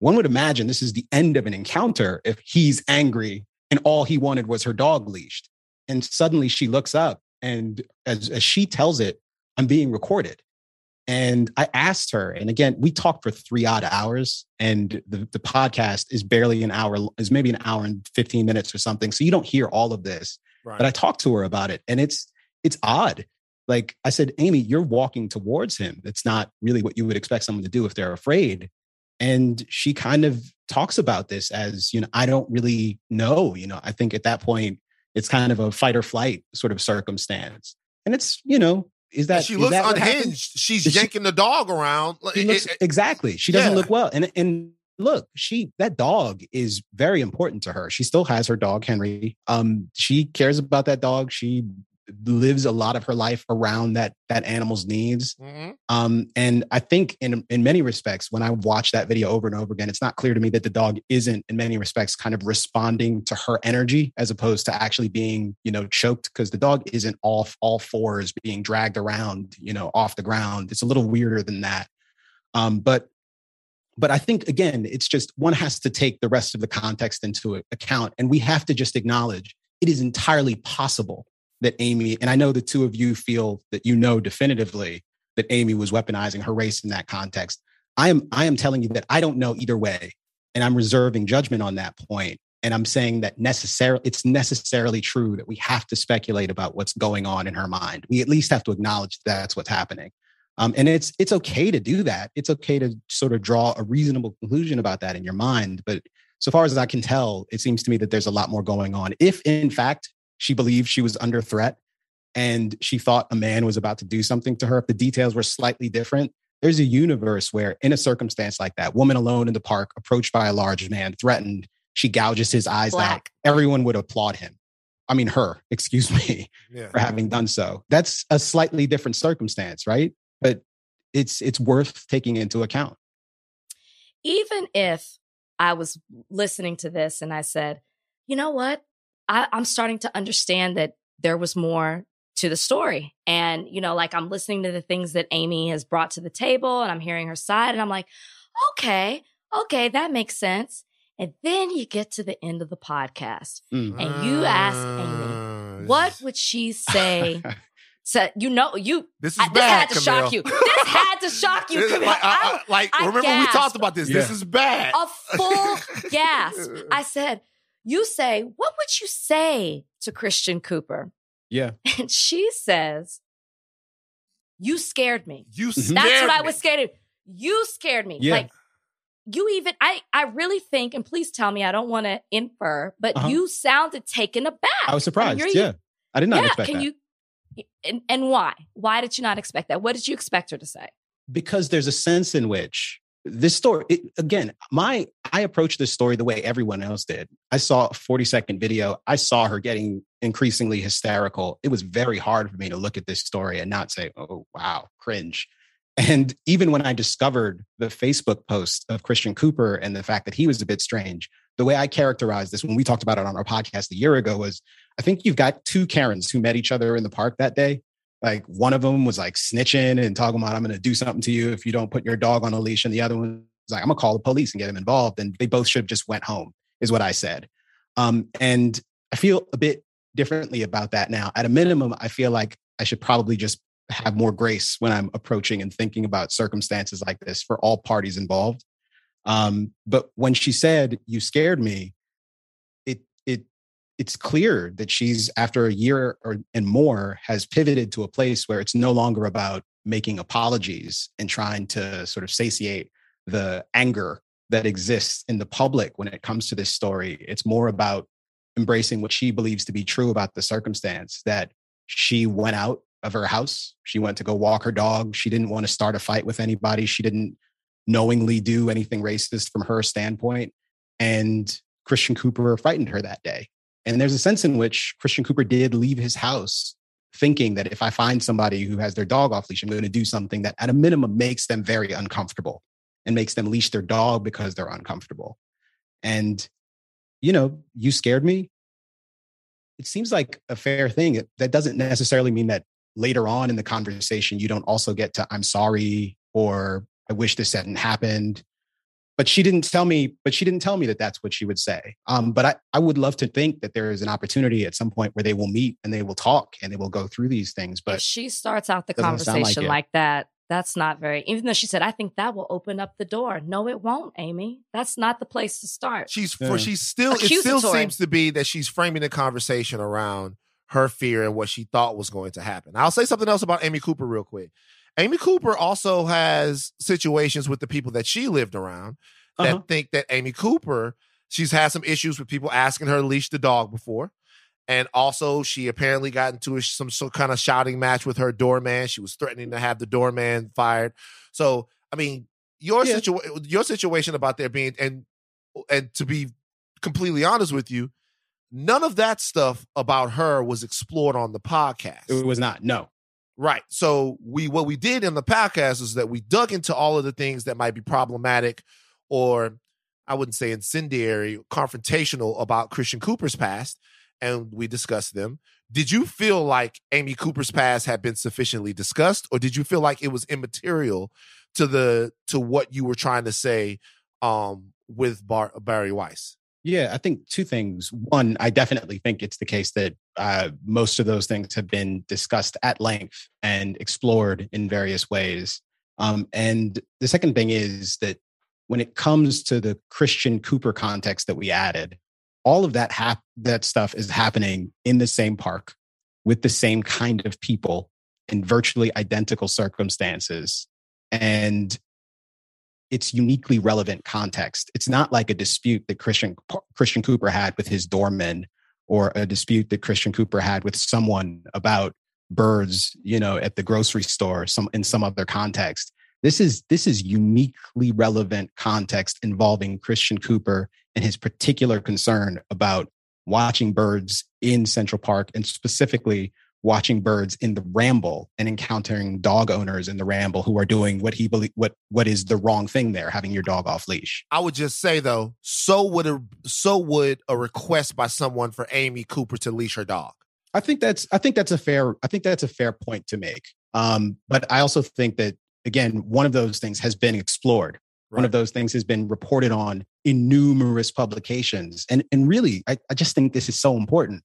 One would imagine this is the end of an encounter if he's angry and all he wanted was her dog leashed. And suddenly she looks up and as, as she tells it, I'm being recorded. And I asked her, and again, we talked for three odd hours, and the, the podcast is barely an hour, is maybe an hour and 15 minutes or something. So you don't hear all of this. Right. But I talked to her about it, and it's it's odd. Like I said, Amy, you're walking towards him. It's not really what you would expect someone to do if they're afraid. And she kind of talks about this as, you know, I don't really know. You know, I think at that point, it's kind of a fight or flight sort of circumstance. And it's, you know, is that she is looks that unhinged. She's Is she- yanking the dog around. She it- looks it- exactly. She doesn't Yeah. look well. And and look, she that dog is very important to her. She still has her dog Henry. Um, she cares about that dog. She lives a lot of her life around that that animal's needs. Mhm. Um, and I think in in many respects, when I watch that video over and over again, it's not clear to me that the dog isn't in many respects kind of responding to her energy as opposed to actually being, you know, choked because the dog isn't off all fours being dragged around, you know, off the ground. It's a little weirder than that. Um, but but I think again, it's just one has to take the rest of the context into account, and we have to just acknowledge it is entirely possible that Amy, and I know the two of you feel that you know definitively that Amy was weaponizing her race in that context. I am I am telling you that I don't know either way, and I'm reserving judgment on that point. And I'm saying that necessarily it's necessarily true that we have to speculate about what's going on in her mind. We at least have to acknowledge that's what's happening. Um, and it's it's okay to do that. It's okay to sort of draw a reasonable conclusion about that in your mind. But so far as I can tell, it seems to me that there's a lot more going on. If in fact she believed she was under threat and she thought a man was about to do something to her, if the details were slightly different, there's a universe where, in a circumstance like that, woman alone in the park, approached by a large man, threatened, she gouges his eyes out. Everyone would applaud him. I mean, her, excuse me, Yeah. for having done so. That's a slightly different circumstance, right? But it's it's worth taking into account. even if I was listening to this and I said, you know what? I, I'm starting to understand that there was more to the story. And, you know, like I'm listening to the things that Amy has brought to the table and I'm hearing her side and I'm like, okay, okay, that makes sense. And then you get to the end of the podcast Mm. and you ask Amy, Uh, what would she say? So, you know, you, This is I, this had to shock you. This had to shock you. Kmele. like, I- I- I- like, I remember we talked about this. This is bad. a full gasp. I said, You say, what would you say to Christian Cooper? Yeah. And she says, You scared me. you That's scared That's what I was scared of. You scared me. Yeah. Like, you even, I, I really think, and please tell me, I don't want to infer, but Uh-huh. you sounded taken aback. I was surprised. you're- yeah. I did not yeah. expect Can that. you, and, and why? Why did you not expect that? What did you expect her to say? because there's a sense in which this story it, again my i approached this story the way everyone else did. I saw a 40 second video. I saw her getting increasingly hysterical. It was very hard for me to look at this story and not say oh wow cringe. And even when i discovered the facebook post of christian cooper and the fact that he was a bit strange the way i characterized this when we talked about it on our podcast a year ago was i think you've got two karens who met each other in the park that day Like one of them was like snitching and talking about, I'm going to do something to you if you don't put your dog on a leash. And the other one was like, I'm going to call the police and get him involved. And they both should have just went home, is what I said. Um, and I feel a bit differently about that now. At a minimum, I feel like I should probably just have more grace when I'm approaching and thinking about circumstances like this for all parties involved. Um, but when she said, You scared me, it's clear that she's after a year or and more has pivoted to a place where it's no longer about making apologies and trying to sort of satiate the anger that exists in the public when it comes to this story. It's more about embracing what she believes to be true about the circumstance that she went out of her house. She went to go walk her dog. She didn't want to start a fight with anybody. She didn't knowingly do anything racist from her standpoint. And Christian Cooper frightened her that day. And there's a sense in which Christian Cooper did leave his house thinking that if I find somebody who has their dog off leash, I'm going to do something that at a minimum makes them very uncomfortable and makes them leash their dog because they're uncomfortable. And, you know, you scared me. It seems like a fair thing. That doesn't necessarily mean that later on in the conversation, you don't also get to, I'm sorry, or I wish this hadn't happened. But she didn't tell me, but she didn't tell me that that's what she would say. Um, but I, I would love to think that there is an opportunity at some point where they will meet and they will talk and they will go through these things. But if she starts out the conversation like, like that, that's not very even though she said i think that will open up the door no it won't amy that's not the place to start she's yeah. for she's still it still seems to be that she's framing the conversation around her fear and what she thought was going to happen i'll say something else about amy cooper real quick amy cooper also has situations with the people that she lived around that uh-huh. think that amy cooper she's had some issues with people asking her to leash the dog before and also, she apparently got into some, some kind of shouting match with her doorman. She was threatening to have the doorman fired. So, I mean, your yeah. situation, your situation about there being and and to be completely honest with you, none of that stuff about her was explored on the podcast. It was not. No. Right. So we what we did in the podcast is that we dug into all of the things that might be problematic or I wouldn't say incendiary, confrontational about Christian Cooper's past and we discussed them. Did you feel like Amy Cooper's past had been sufficiently discussed, or did you feel like it was immaterial to the to what you were trying to say um, with Bar- Bari Weiss? Yeah, I think two things. One, I definitely think it's the case that uh, most of those things have been discussed at length and explored in various ways. Um, and the second thing is that when it comes to the Christian Cooper context that we added, all of that hap- that stuff is happening in the same park with the same kind of people in virtually identical circumstances and it's uniquely relevant context it's not like a dispute that christian christian cooper had with his doorman or a dispute that christian cooper had with someone about birds you know at the grocery store some in some other context. This is this is uniquely relevant context involving christian cooper and his particular concern about watching birds in Central Park and specifically watching birds in the ramble and encountering dog owners in the ramble who are doing what he believe what what is the wrong thing there having your dog off leash i would just say though so would a so would a request by someone for amy cooper to leash her dog i think that's i think that's a fair i think that's a fair point to make um but i also think that again one of those things has been explored Right. One of those things has been reported on in numerous publications. And, and really, I, I just think this is so important.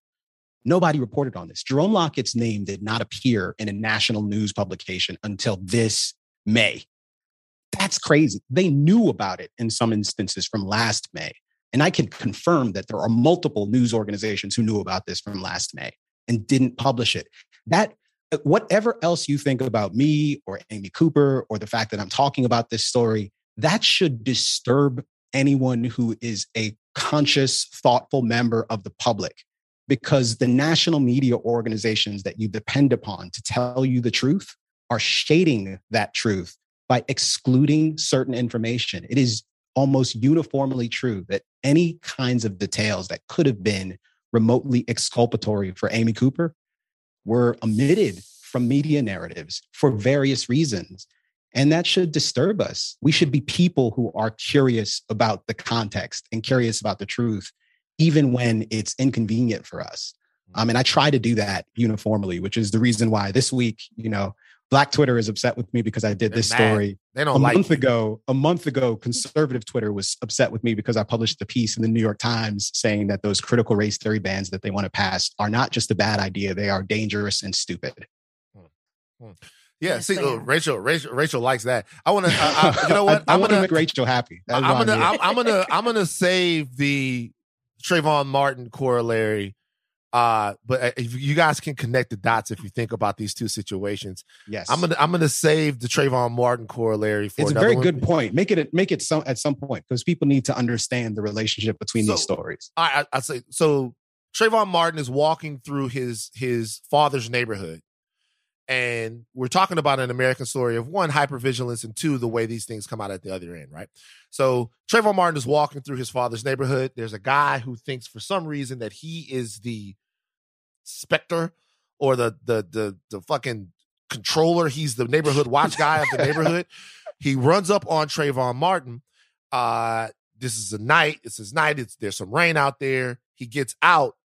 Nobody reported on this. Jerome Lockett's name did not appear in a national news publication until this May. That's crazy. They knew about it in some instances from last May. And I can confirm that there are multiple news organizations who knew about this from last May and didn't publish it. That uh, whatever else you think about me or Amy Cooper or the fact that I'm talking about this story, that should disturb anyone who is a conscious, thoughtful member of the public because the national media organizations that you depend upon to tell you the truth are shading that truth by excluding certain information. It is almost uniformly true that any kinds of details that could have been remotely exculpatory for Amy Cooper were omitted from media narratives for various reasons. And that should disturb us. We should be people who are curious about the context and curious about the truth, even when it's inconvenient for us. Um, and I try to do that uniformly, which is the reason why this week, you know, Black Twitter is upset with me because I did They're this mad. story They a don't like month you. ago. A month ago, conservative Twitter was upset with me because I published a piece in the New York Times saying that those critical race theory bans that they want to pass are not just a bad idea; they are dangerous and stupid. Yeah, Yes, see, uh. Rachel, Rachel, Rachel likes that. I want to. I, I, you know what? I, I'm want to gonna. make Rachel happy. I'm gonna. I'm, I'm gonna. I'm gonna save the Trayvon Martin corollary. Uh, but uh, if you guys can connect the dots if you think about these two situations. yes, I'm gonna. I'm gonna save the Trayvon Martin corollary for It's a very one. good point. Make it make it some at some point because people need to understand the relationship between these stories. I, I I say so. Trayvon Martin is walking through his his father's neighborhood, and we're talking about an American story of one hypervigilance and two the way these things come out at the other end, right? So Trayvon Martin is walking through his father's neighborhood. There's a guy who thinks for some reason that he is the specter or the the the the fucking controller. He's the neighborhood watch guy of the neighborhood. He runs up on Trayvon Martin. Uh, this is a night. It's his night. It's there's some rain out there. He gets out.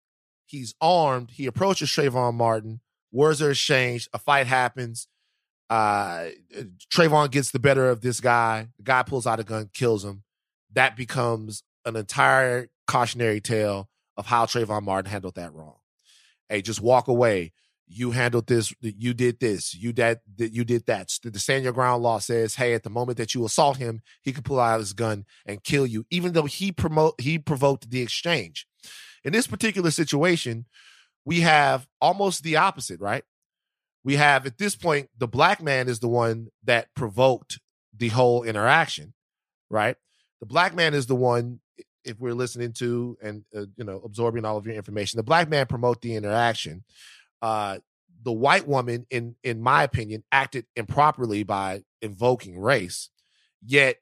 He's armed. He approaches Trayvon Martin. Words are exchanged. A fight happens. Uh, Trayvon gets the better of this guy. The guy pulls out a gun, kills him. That becomes an entire cautionary tale of how Trayvon Martin handled that wrong. Hey, just walk away. You handled this. You did this. You that you did that. The stand your ground law says, hey, at the moment that you assault him, he can pull out his gun and kill you, even though he promote he provoked the exchange. In this particular situation, we have almost the opposite, right? We have at this point the black man is the one that provoked the whole interaction, right? The black man is the one if we're listening to and uh, you know absorbing all of your information. The black man promote the interaction. Uh, the white woman, in in my opinion, acted improperly by invoking race. Yet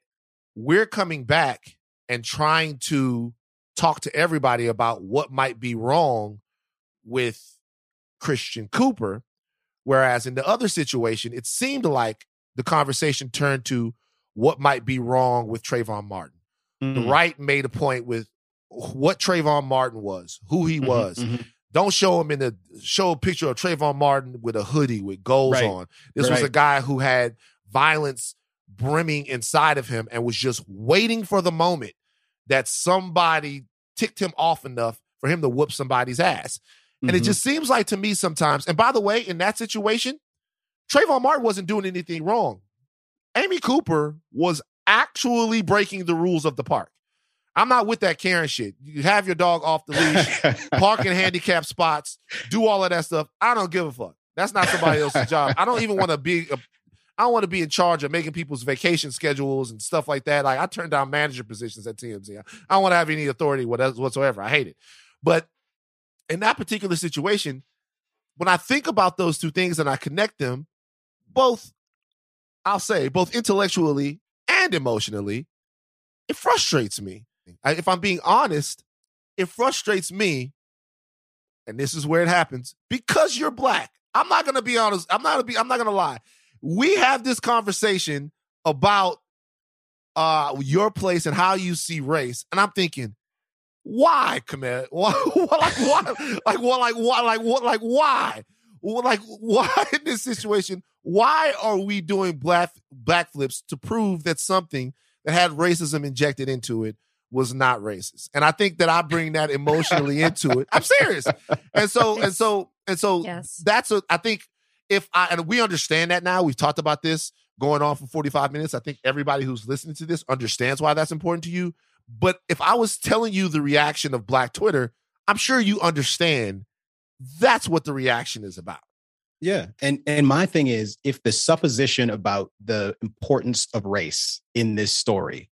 we're coming back and trying to talk to everybody about what might be wrong with Christian Cooper. Whereas in the other situation, it seemed like the conversation turned to what might be wrong with Trayvon Martin. The Mm. right made a point with what Trayvon Martin was, who he Mhm, was. mhm. Don't show him in the show a picture of Trayvon Martin with a hoodie with goals Right. on. This was a guy who had violence brimming inside of him and was just waiting for the moment that somebody ticked him off enough for him to whoop somebody's ass. And it Mhm. just seems like to me sometimes, and by the way, in that situation, Trayvon Martin wasn't doing anything wrong. Amy Cooper was actually breaking the rules of the park. I'm not with that Karen shit. You have your dog off the leash, park in handicap spots, do all of that stuff. I don't give a fuck. That's not somebody else's job. I don't even want to be. A, I don't want to be in charge of making people's vacation schedules and stuff like that. Like I turned down manager positions at TMZ. I don't want to have any authority whatsoever. I hate it. But in that particular situation, when I think about those two things and I connect them, both, I'll say, both intellectually and emotionally, it frustrates me. I- If I'm being honest, it frustrates me. And this is where it happens because you're black. I'm not gonna be honest. I'm not gonna be. I'm not gonna lie. We have this conversation about uh your place and how you see race, and I'm thinking, why, Kamet? Why? like why? Like what? Like why? Like what? Like why? Like why in this situation? Why are we doing black backflips to prove that something that had racism injected into it was not racist? And I think that I bring that emotionally into it. I'm serious. And so and so and so Yes. that's a I think if I and we understand that now, we've talked about this going on for 45 minutes. I think everybody who's listening to this understands why that's important to you. But if I was telling you the reaction of Black Twitter, I'm sure you understand that's what the reaction is about. Yeah. And and my thing is if the supposition about the importance of race in this story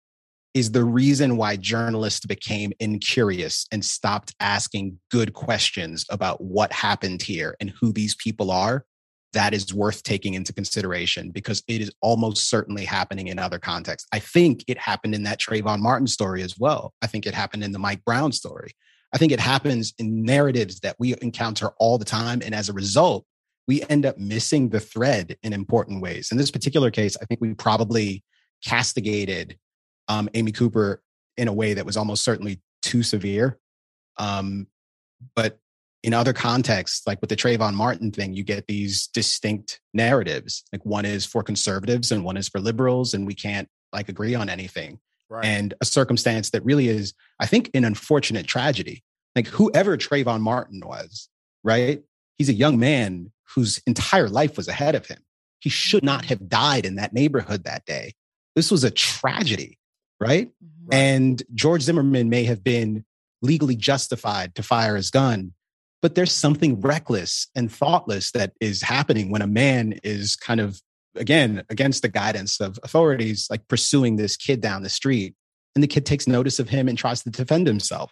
is the reason why journalists became incurious and stopped asking good questions about what happened here and who these people are, that is worth taking into consideration because it is almost certainly happening in other contexts. I think it happened in that Trayvon Martin story as well. I think it happened in the Mike Brown story. I think it happens in narratives that we encounter all the time. And as a result, we end up missing the thread in important ways. In this particular case, I think we probably castigated um, Amy Cooper in a way that was almost certainly too severe. Um, but in other contexts, like with the Trayvon Martin thing, you get these distinct narratives. Like one is for conservatives and one is for liberals, and we can't like agree on anything. Right. And a circumstance that really is, I think, an unfortunate tragedy. Like whoever Trayvon Martin was, right? He's a young man whose entire life was ahead of him. He should not have died in that neighborhood that day. This was a tragedy, right? Mhm. And George Zimmerman may have been legally justified to fire his gun, but there's something reckless and thoughtless that is happening when a man is kind of, again, against the guidance of authorities, like pursuing this kid down the street. And the kid takes notice of him and tries to defend himself.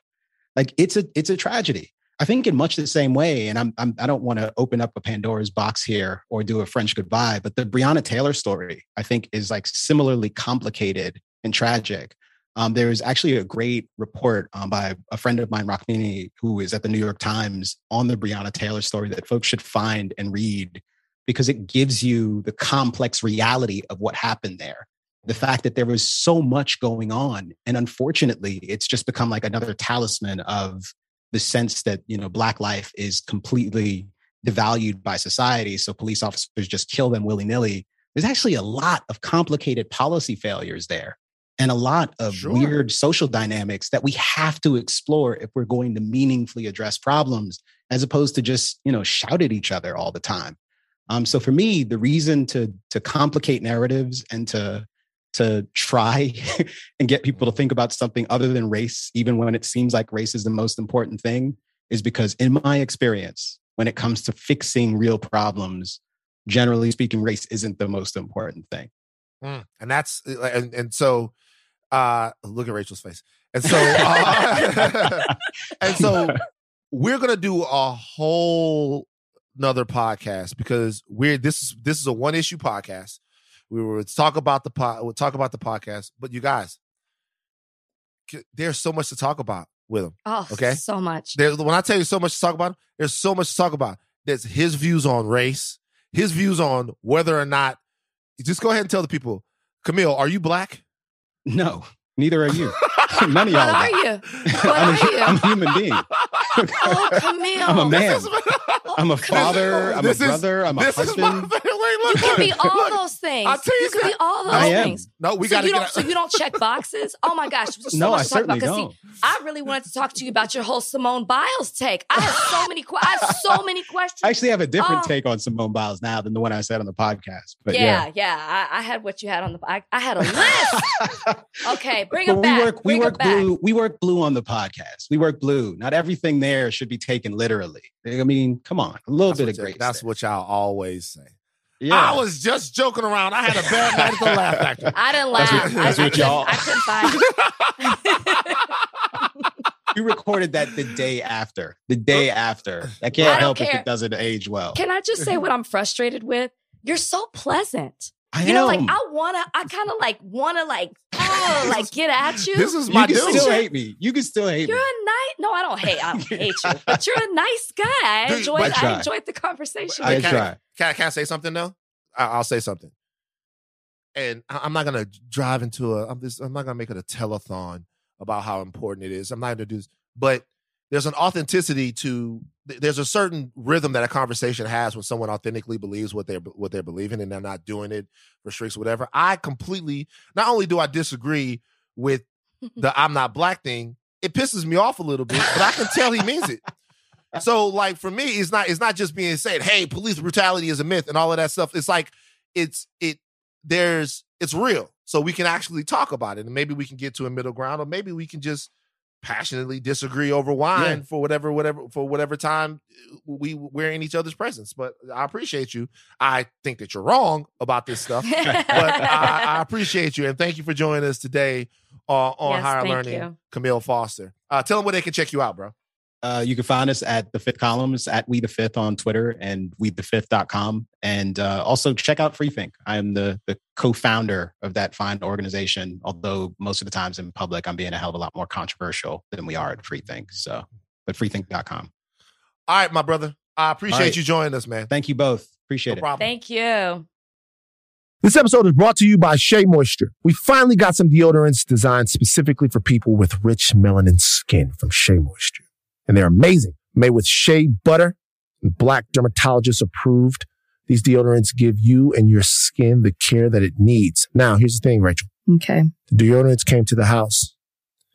Like it's a it's a tragedy. I think in much the same way, and I'm, I'm I don't want to open up a Pandora's box here or do a French goodbye, but the Breonna Taylor story I think is like similarly complicated and tragic. Um, there was actually a great report um, by a friend of mine, Rukmini, who is at the New York Times on the Breonna Taylor story that folks should find and read because it gives you the complex reality of what happened there. The fact that there was so much going on. And unfortunately, it's just become like another talisman of the sense that, you know, Black life is completely devalued by society. So police officers just kill them willy nilly. There's actually a lot of complicated policy failures there and a lot of Sure. weird social dynamics that we have to explore if we're going to meaningfully address problems as opposed to just you know shout at each other all the time um, so for me the reason to to complicate narratives and to to try and get people to think about something other than race even when it seems like race is the most important thing is because in my experience when it comes to fixing real problems generally speaking race isn't the most important thing Mm. And that's and, and so uh look at Rachel's face. And so uh, and so we're gonna do a whole another podcast because we're this is this is a one issue podcast. We will talk about the pod we'll talk about the podcast, but you guys there's so much to talk about with him. Oh, Okay. so much. There, when I tell you so much to talk about, there's so much to talk about. There's his views on race, his views on whether or not. Just go ahead and tell the people, Kmele, are you black? No neither are you none of y'all What are you? What I'm, are a, you? I'm a human being Oh, Kmele. I'm a man. Is- I'm a father. I'm a is- brother. I'm a this is my husband. Wait, look, You can be all look. those things. I'll tell you you can be all those I am. things. No, we so got to you get. don't. So you don't check boxes. Oh my gosh, there's so No, much I to talk about. don't. see, I really wanted to talk to you about your whole Simone Biles take. I have so many. que- I have so many questions. I actually have a different Oh. take on Simone Biles now than the one I said on the podcast. But yeah, yeah, yeah. I, I had what you had on the. I, I had a list. okay, bring But it we back. work. We bring it work back. blue. We work blue on the podcast. We work blue. Not everything there should be taken literally. I mean, come on, a little That's bit of grace. That's there. what y'all always say. Yeah. I was just joking around. I had a bad night at the Laugh Factory. I didn't That's laugh. what- that's I what couldn't- y'all- I couldn't find. we recorded that the day after. The day after. I I can't don't help if it doesn't age well. Can I just say what I'm frustrated with? You're so pleasant. I You know, like. I wanna, I kind of like wanna like, oh, like get at you. This is my you can dude. still hate me. You can still hate You're me. a nice. No, I don't hate. I don't hate you, but you're a nice guy. I enjoyed. but try. I enjoyed the conversation. I with you. try. Can I, can I say something though? I, I'll say something. And I- I'm not gonna drive into a. I'm just. I'm not gonna make it a telethon about how important it is. I'm not gonna do this, but there's an authenticity to. Th- There's a certain rhythm that a conversation has when someone authentically believes what they're what they're believing and they're not doing it for streaks or whatever. I completely. Not only do I disagree with the "I'm not black" thing, it pisses me off a little bit, but I can tell he means it. So like for me, it's not it's not just being said, hey, police brutality is a myth and all of that stuff. It's like it's it there's it's real. So we can actually talk about it. And maybe we can get to a middle ground, or maybe we can just passionately disagree over wine Yeah. for whatever, whatever, for whatever time we we're in each other's presence. But I appreciate you. I think that you're wrong about this stuff. but I, I appreciate you and thank you for joining us today uh, on Yes, Higher Learning, you. Kmele Foster. Uh, tell them where they can check you out, bro. Uh, you can find us at the fifth columns at we the fifth on Twitter and we the fifth.com. And uh, also check out Freethink. I am the, the co founder of that fine organization. Although most of the times in public, I'm being a hell of a lot more controversial than we are at Freethink. So, but freethink.com. All right, my brother. I appreciate All right. you joining us, man. Thank you both. No Appreciate it. problem. Thank you. This episode is brought to you by Shea Moisture. We finally got some deodorants designed specifically for people with rich melanin skin from Shea Moisture. And they're amazing. Made with shea butter and black dermatologist approved. These deodorants give you and your skin the care that it needs. Now, here's the thing, Rachel. Okay. The deodorants came to the house.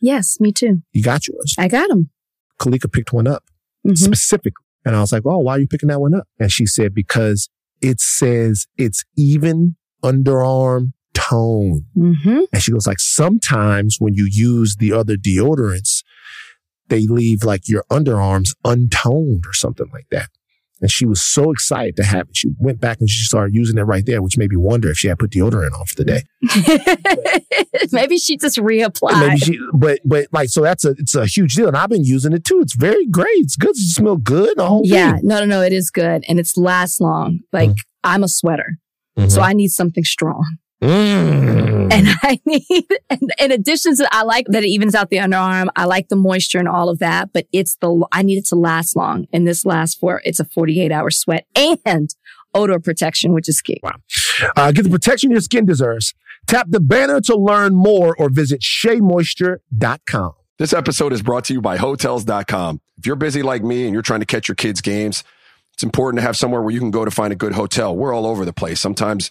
Yes, me too. You got yours. I got them. Kalika picked one up Mhm. specifically. And I was like, oh, why are you picking that one up? And she said, because it says it's even underarm tone. Mm-hmm. And she goes like, sometimes when you use the other deodorants, they leave like your underarms untoned or something like that. And she was so excited to have it. She went back and she started using it right there, which made me wonder if she had put deodorant on for the day. Maybe she just reapplied. Maybe she, but, but like, so that's a, it's a huge deal. And I've been using it too. It's very great. It's good. It smells good. The whole yeah, thing. no, no, no. It is good and it's lasts long. Like Mm. I'm a sweater, Mhm. so I need something strong. Mm. And I need, and in addition to, I like that it evens out the underarm. I like the moisture and all of that, but it's the, I need it to last long. And this lasts for, it's a 48 hour sweat and odor protection, which is key. Uh, get the protection your skin deserves. Tap the banner to learn more or visit sheamoisture.com. This episode is brought to you by Hotels.com. If you're busy like me and you're trying to catch your kids' games, it's important to have somewhere where you can go to find a good hotel. We're all over the place. Sometimes,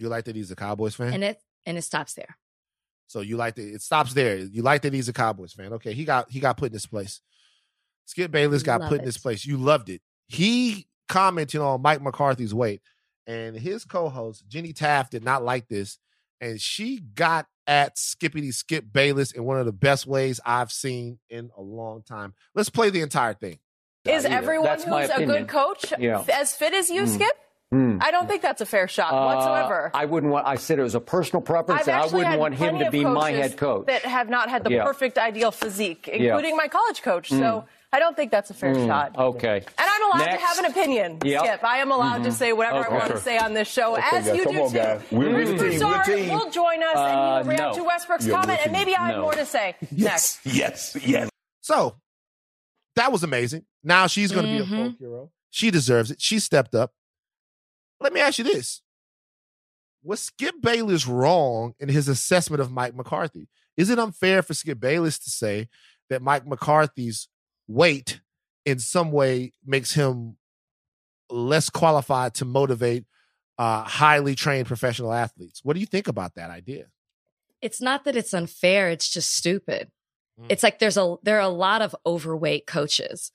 you like that he's a Cowboys fan? and it and it stops there. so you like that it stops there. You like that he's a Cowboys fan. Okay, he got he got put in this place. Skip Bayless got Love put in this place. You loved it. He commented on Mike McCarthy's weight, and his co-host Jenny Taft did not like this, and she got at Skippity Skip Bayless in one of the best ways I've seen in a long time. Let's play the entire thing. Is everyone That's my who's a good coach Yeah. as fit as you, Mm. Skip? Hmm. I don't think that's a fair shot Uh, whatsoever. I wouldn't want. I said it was a personal preference, I've and I actually wouldn't want him to be my head coach. that have not had the Yeah. perfect ideal physique, Yeah. including my college coach. So Mm. I don't think that's a fair Hmm, shot. Okay. And I'm allowed Next. to have an opinion, Yep. Skip. I am allowed to say whatever Okay. I want to say on this show, Okay, as guys, you come do on, too. guys. We're- Bruce we're a we're a Broussard team. will join us Uh, and you will react no. to Westbrook's Yeah, we're comment, and maybe I have No. more to say next. Yes, yes. So that was amazing. Now she's going to be a Mhm. folk hero. She deserves it. She stepped up. Let me ask you this. Was Skip Bayless wrong in his assessment of Mike McCarthy? Is it unfair for Skip Bayless to say that Mike McCarthy's weight in some way makes him less qualified to motivate uh, highly trained professional athletes? What do you think about that idea? It's not that it's unfair; it's just stupid. Mm. It's like there's a there are a lot of overweight coaches,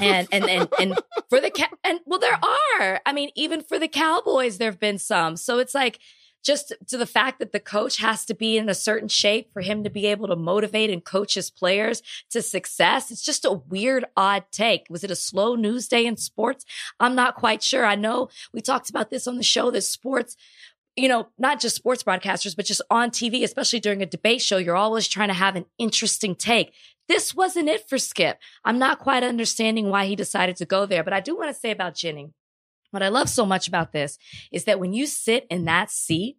and and and and for the ca- and well, there are. I mean, even for the Cowboys, there have been some. So it's like just to the fact that the coach has to be in a certain shape for him to be able to motivate and coach his players to success. It's just a weird, odd take. Was it a slow news day in sports? I'm not quite sure. I know we talked about this on the show that sports you know, not just sports broadcasters, but just on TV, especially during a debate show, you're always trying to have an interesting take. This wasn't it for Skip. I'm not quite understanding why he decided to go there, but I do want to say about Jennings. What I love so much about this is that when you sit in that seat,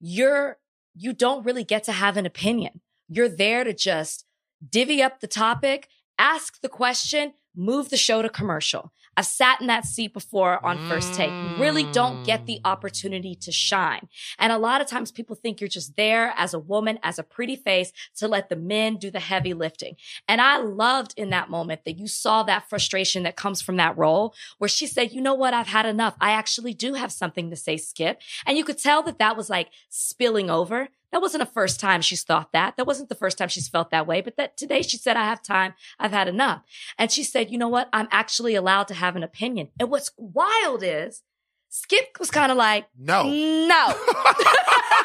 you're, you don't really get to have an opinion. You're there to just divvy up the topic, ask the question, move the show to commercial. I've sat in that seat before on first take. You really don't get the mm. opportunity to shine. And a lot of times people think you're just there as a woman, as a pretty face to let the men do the heavy lifting. And I loved in that moment that you saw that frustration that comes from that role where she said, you know what? I've had enough. I actually do have something to say, Skip. And you could tell that that was like spilling over. That wasn't the first time she's thought that. That wasn't the first time she's felt that way. But that today she said, I have time. I've had enough. And she said, you know what? I'm actually allowed to have an opinion. And what's wild is Skip was kind of like, No. no.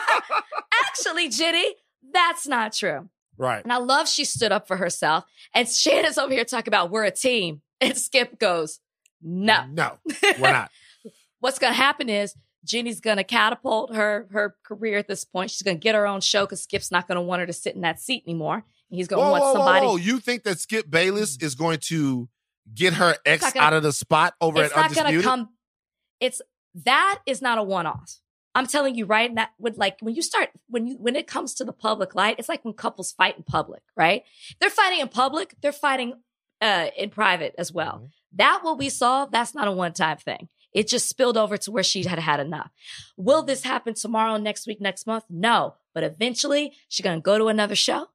actually, Jenny, that's not true. right. And I love she stood up for herself. And Shannon's over here talking about we're a team. And Skip goes, no. No, we're not. What's going to happen is Jenny's gonna catapult her her career at this point. She's gonna get her own show because Skip's not gonna want her to sit in that seat anymore. He's gonna Whoa, want whoa, whoa, somebody. whoa. You think that Skip Bayless is going to get her ex gonna- out of the spot over it's at not Undisputed? gonna come. It's that is not a one off. I'm telling you right that would like when you start when you when it comes to the public light, it's like when couples fight in public, right? They're fighting in public, they're fighting uh in private as well. Mhm. That what we saw, that's not a one time thing. It just spilled over to where she had had enough. Will this happen tomorrow, next week, next month? No. But eventually she's gonna go to another show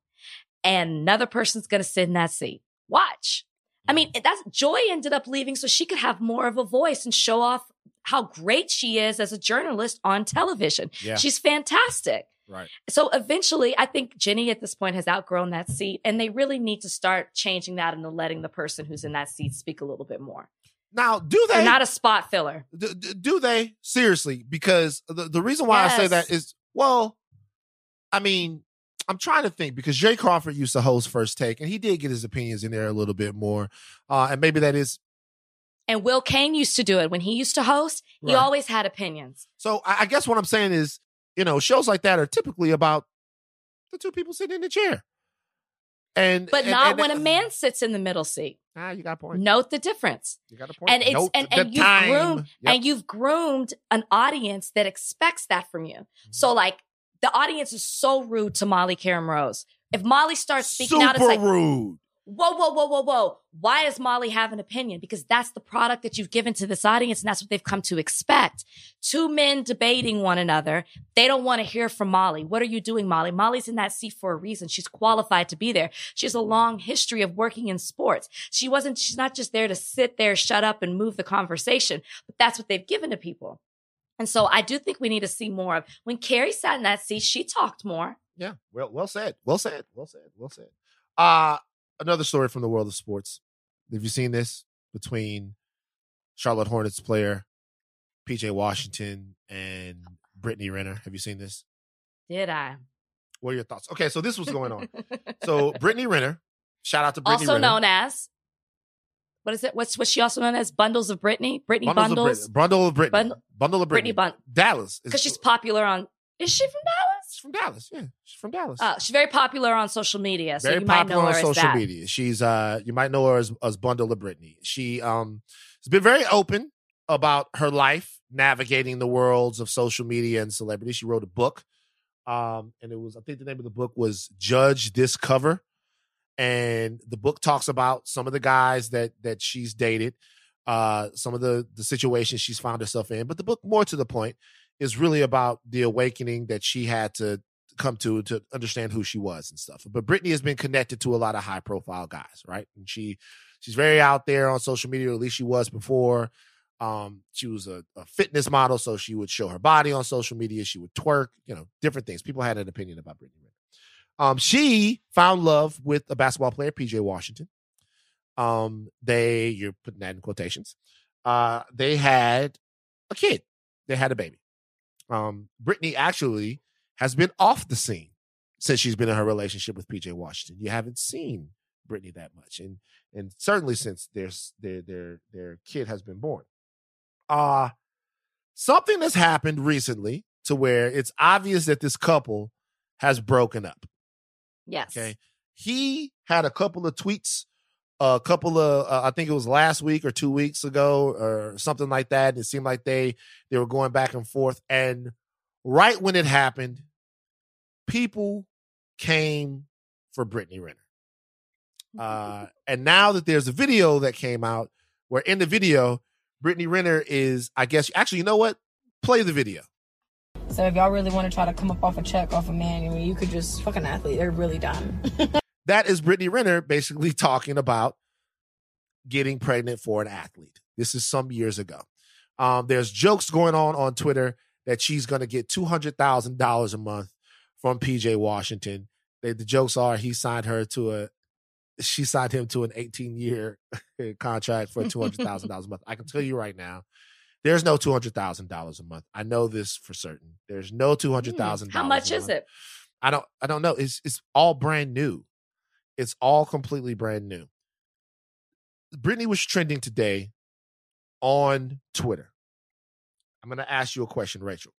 and another person's gonna sit in that seat. Watch. I mean, that's Joy ended up leaving so she could have more of a voice and show off how great she is as a journalist on television. Yeah. She's fantastic. Right. So eventually, I think Jenny at this point has outgrown that seat, and they really need to start changing that and letting the person who's in that seat speak a little bit more. Now, do They're not a spot filler. do, do- they seriously? Because the, the reason why I say that is, well, I mean, I'm trying to think because Jay Crawford used to host First Take, and he did get his opinions in there a little bit more, uh, and maybe that is And Will Cain used to do it when he used to host. He Right. always had opinions. so. I, I guess what I'm saying is, you know, shows like that are typically about the two people sitting in the chair, and But and- not and- when a man sits in the middle seat. Ah, you got a point. Note the difference. You got a point. And it's Note and, and you've time. groomed Yep. and you've groomed an audience that expects that from you. Mm-hmm. So like the audience is so rude to Molly Qerim Rose. If Molly starts speaking super out, it's like, rude. Whoa, whoa, whoa, whoa, whoa. Why does Molly have an opinion? Because that's the product that you've given to this audience and that's what they've come to expect. Two men debating one another. They don't want to hear from Molly. What are you doing, Molly? Molly's in that seat for a reason. She's qualified to be there. She has a long history of working in sports. She wasn't, she's not just there to sit there, shut up and move the conversation, but that's what they've given to people. And so I do think we need to see more of when Cari sat in that seat, she talked more. Yeah, well, well said, well said, well said, well said. Uh another story from the world of sports. Have you seen this between Charlotte Hornets player PJ Washington and Brittany Renner? Have you seen this? Did I? What are your thoughts? Okay, so this was going on. so Brittany Renner, shout out to Brittany also Renner. known as what is it? What's what's she also known as? Bundles of Brittany, Brittany Bundles of Brit- Bundle of Brittany. Bundle- Bundle of Brittany. Brittany Bun Dallas. because she's popular on. Is she from She's from Dallas. Yeah, she's from Dallas. Uh, she's very popular on social media, so very you might popular know on her as social media. She's uh you might know her as, as Bundle of Brittany. She um has been very open about her life navigating the worlds of social media and celebrity. She wrote a book. Um and it was I think the name of the book was Judge This Cover. And the book talks about some of the guys that that she's dated, uh some of the the situations she's found herself in, but the book more to the point is really about the awakening that she had to come to to understand who she was and stuff. But Brittany has been connected to a lot of high profile guys, right? And she she's very out there on social media, at least she was before. Um, she was a, a fitness model, so she would show her body on social media. She would twerk, you know, different things. People had an opinion about Brittany. Um, she found love with a basketball player, PJ Washington. Um, they you're putting that in quotations. Uh, they had a kid. They had a baby. Um, Brittany actually has been off the scene since she's been in her relationship with PJ Washington. You haven't seen Brittany that much, and and certainly since their their their their kid has been born. Uh something has happened recently to where it's obvious that this couple has broken up. Yes. Okay, he had a couple of tweets. A couple of, uh, I think it was last week or two weeks ago or something like that. And it seemed like they they were going back and forth, and right when it happened, people came for Brittany Renner. Uh, and now that there's a video that came out where in the video, Brittany Renner is, I guess, actually, you know what? Play the video. So if y'all really want to try to come up off a check off a man, I mean, you could just fucking athlete. They're really dumb. That is Brittany Renner basically talking about getting pregnant for an athlete. This is some years ago. Um, there's jokes going on on Twitter that she's going to get two hundred thousand dollars a month from PJ Washington. They, the jokes are he signed her to a she signed him to an 18 year contract for two hundred thousand dollars a month. I can tell you right now, there's no two hundred thousand dollars a month. I know this for certain. There's no two hundred thousand. Hmm. How much is it? I don't. I don't know. It's it's all brand new. It's all completely brand new. Brittany was trending today on Twitter. I'm going to ask you a question, Rachel.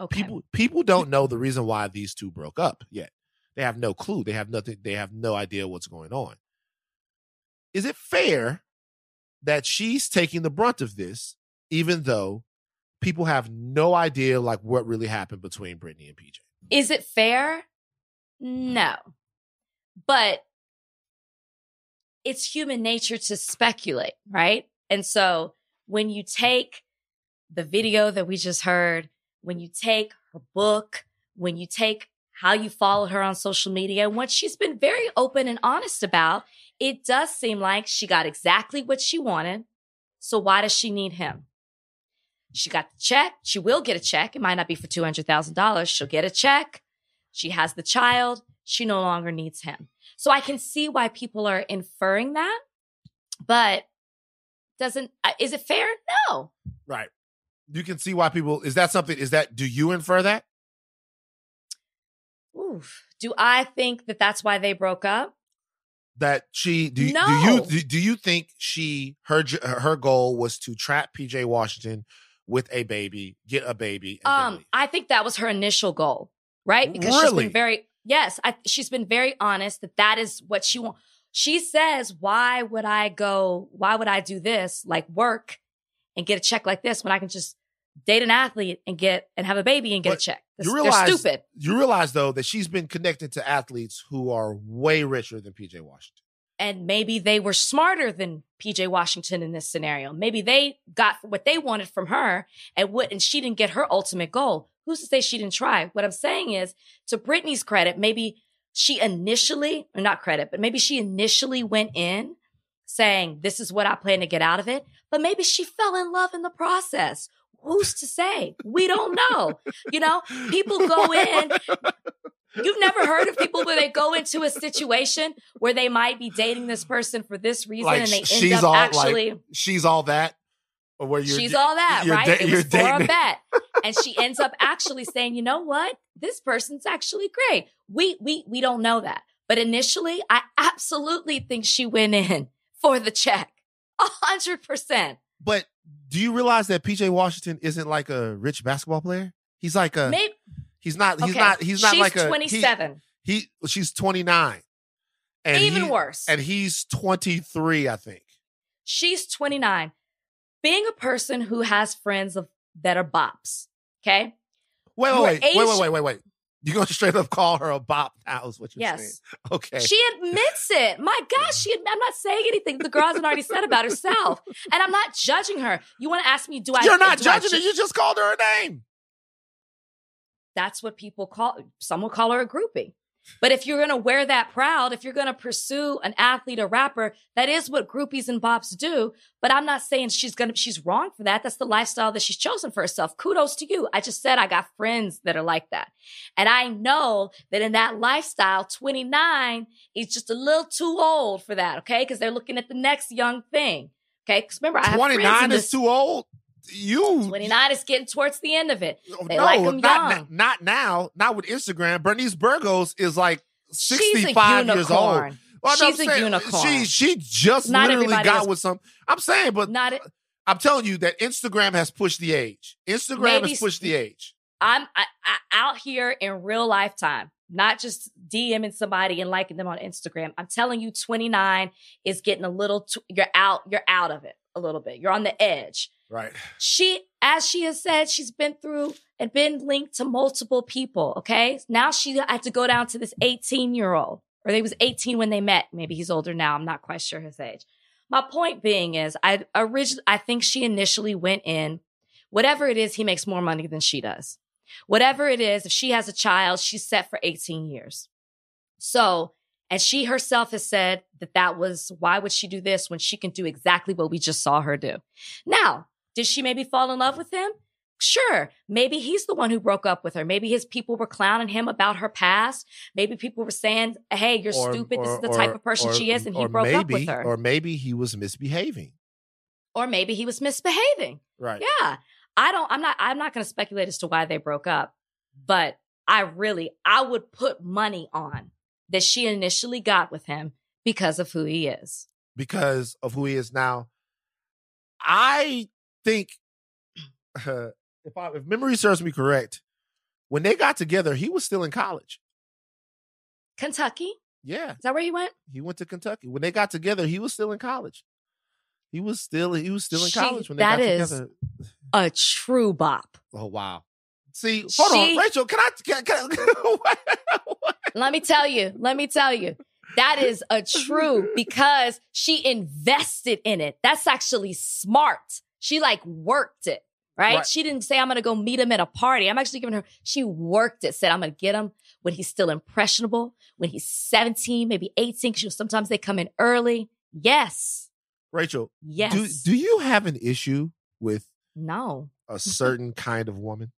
Okay. People people don't know the reason why these two broke up yet. They have no clue. They have nothing. They have no idea what's going on. Is it fair that she's taking the brunt of this, even though people have no idea like what really happened between Brittany and PJ? Is it fair? No. But it's human nature to speculate, right? And so when you take the video that we just heard, when you take her book, when you take how you followed her on social media, what she's been very open and honest about, it does seem like she got exactly what she wanted. So why does she need him? She got the check. She will get a check. It might not be for $200,000. She'll get a check. She has the child. She no longer needs him. So I can see why people are inferring that, but doesn't, uh, is it fair? No. Right. You can see why people is that something is that do you infer that? Oof. Do I think that that's why they broke up? That she do, you- No. do you do, do you think she her her goal was to trap PJ Washington with a baby, get a baby Um. I think that was her initial goal, right? Because she's been very yes, I, she's been very honest that that is what she wants. She says, "Why would I go? Why would I do this? Like work and get a check like this when I can just date an athlete and get and have a baby and get But a check? you They're realize stupid. You realize though that she's been connected to athletes who are way richer than PJ Washington. And maybe they were smarter than PJ Washington in this scenario. Maybe they got what they wanted from her and what and she didn't get her ultimate goal. Who's to say she didn't try? What I'm saying is, to Brittany's credit, maybe she initially, or not credit, but maybe she initially went in saying, This is what I plan to get out of it. But maybe she fell in love in the process. Who's to say? We don't know. You know, people go in You've never heard of people where they go into a situation where they might be dating this person for this reason Like, and they end up all, like, actually she's all that. Or where you're she's all that, you're right? da- it you're was for a bet. and she ends up actually saying, you know what? This person's actually great. We we we don't know that. But initially, I absolutely think she went in for the check. A hundred percent. But do you realize that PJ Washington isn't like a rich basketball player? He's like a Maybe he's not he's okay, not he's not she's like a he- 27. He, she's 29. And Even he- worse. And he's 23, I think. She's 29. Being a person who has friends of that are bops, okay? Wait, wait, wait, wait, age- wait, wait, wait, wait. You're gonna straight up call her a bop now, is what you're saying. Yes. Okay. She admits it. My gosh, she. I'm not saying anything. The girl hasn't already said about herself, and I'm not judging her. You want to ask me? Do I? You're not judging ju- her. You just called her a name. That's what people call. Some will call her a groupie. But if you're going to wear that proud, if you're going to pursue an athlete or rapper, that is what groupies and bops do. But I'm not saying she's going to, she's wrong for that. That's the lifestyle that she's chosen for herself. Kudos to you. I just said I got friends that are like that. And I know that in that lifestyle, 29 is just a little too old for that. Okay. Cause they're looking at the next young thing. Okay. Cause remember, I have friends in 29 this- is too old. You 29 is getting towards the end of it. Oh, they no, like 'em not, young. not now. Not with Instagram. Bernice Burgos is like 65 years old. Well, She's a saying, uh, unicorn. She she just Not literally got is- with some. I'm saying, but Not it. I'm telling you that Instagram has pushed the age. Instagram has pushed the age. I'm I, I, out here in real lifetime, not just DMing somebody and liking them on Instagram. I'm telling you, 29 is getting a little. You're out. You're out of it a little bit. You're on the edge. Right. She, as she has said, she's been through and been linked to multiple people. Okay, now she had to go down to this 18 year old, or they was 18 when they met. Maybe he's older now. I'm not quite sure his age. My point being is, I originally, I think she initially went in. Whatever it is, he makes more money than she does. Whatever it is, if she has a child, she's set for 18 years. So, and she herself has said that that was why would she do this when she can do exactly what we just saw her do. Now, did she maybe fall in love with him? Sure. Maybe he's the one who broke up with her. Maybe his people were clowning him about her past. Maybe people were saying, hey, you're Or- stupid. this is the or- type of person or- she is. And he broke maybe, up with her. Or maybe he was misbehaving. or maybe he was misbehaving. Right. Yeah. I don't, I'm not, I'm not going to speculate as to why they broke up, but I really, I would put money on that she initially got with him because of who he is. because of who he is now. I think if I, if memory serves me correct, when they got together, he was still in college. Kentucky? Yeah, Is that where he went? he went to Kentucky. When they got together, he was still in college. He was still he was still in She- college when they that got is- together. A true bop. Oh wow. See, hold She- on, Rachel. Can I? Can, can, Let me tell you. Let me tell you. That is a true because she invested in it. That's actually smart. She like worked it, right? Right. She didn't say, I'm going to go meet him at a party. I'm actually giving her, she worked it, said, I'm going to get him when he's still impressionable, when he's 17, maybe 18, because sometimes they come in early. Yes. Rachel, Yes. do do you have an issue with no. a certain kind of woman?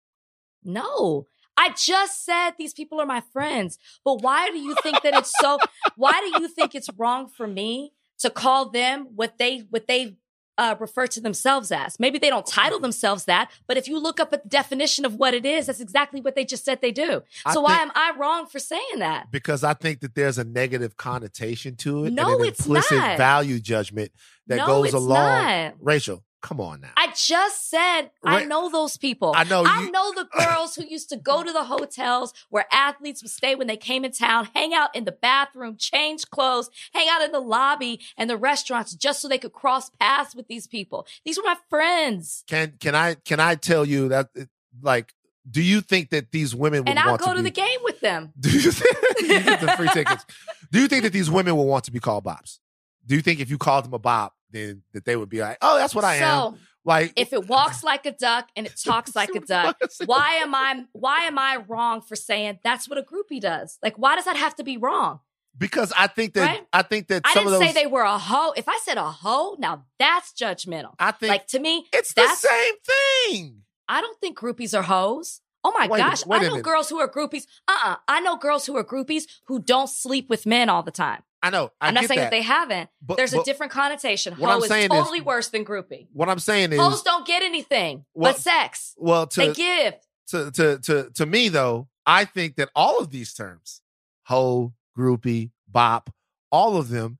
No. I just said these people are my friends. But why do you think that it's so why do you think it's wrong for me to call them what they what they uh, refer to themselves as? Maybe they don't title themselves that, but if you look up at the definition of what it is, that's exactly what they just said they do. I So why am I wrong for saying that? Because I think that there's a negative connotation to it No, and an it's implicit not. value judgment that No, goes along. not. Rachel, come on now. I just said I know those people. I know I know the girls who used to go to the hotels where athletes would stay when they came in town, hang out in the bathroom, change clothes, hang out in the lobby and the restaurants just so they could cross paths with these people. These were my friends. Can can I can I tell you that like do you think that these women would And I'll go to, to be, the game with them. Do you, think, you get the free tickets? Do you think that these women will want to be called bops? Do you think if you called them a bop, then that they would be like, "Oh, that's what I so am"? Like, if it walks like a duck and it talks like a duck, why am I why am I wrong for saying that's what a groupie does? Like why does that have to be wrong? because I think that Right? I think that I didn't of those. say they were a hoe. If I said a hoe, now that's judgmental. I think Like to me, it's the same thing. I don't think groupies are hoes. Oh my Wait gosh. wait I know minute. girls who are groupies. Uh-uh. I know girls who are groupies who don't sleep with men all the time. I know. I I'm not saying that. that they haven't. But- There's a different connotation. what Hoe I'm is saying is- totally worse than groupie. What I'm saying is, Hoes don't get anything Well, but sex. well, to they give. to to to to me though, I think that all of these terms, hoe, groupie, bop, all of them,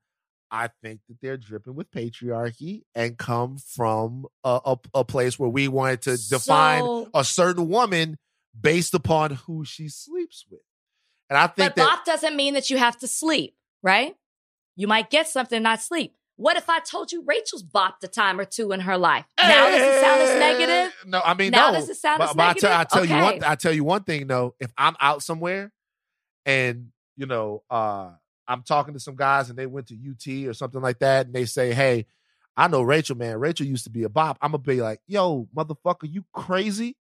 I think that they're dripping with patriarchy and come from a, a, a place where we wanted to define So- a certain woman based upon who she sleeps with. And I think But that bop doesn't mean that you have to sleep, right? You might get something and not sleep. What if I told you Rachel's bopped a time or two in her life? Now does it sound as negative? No, I mean Now no. does it sound but, as but I tell, I negative? tell you one. I tell you one thing though. If I'm out somewhere, and you know, uh, I'm talking to some guys, and they went to UT or something like that, and they say, "Hey, I know Rachel, man. Rachel used to be a bop." I'm gonna be like, "Yo, motherfucker, you crazy?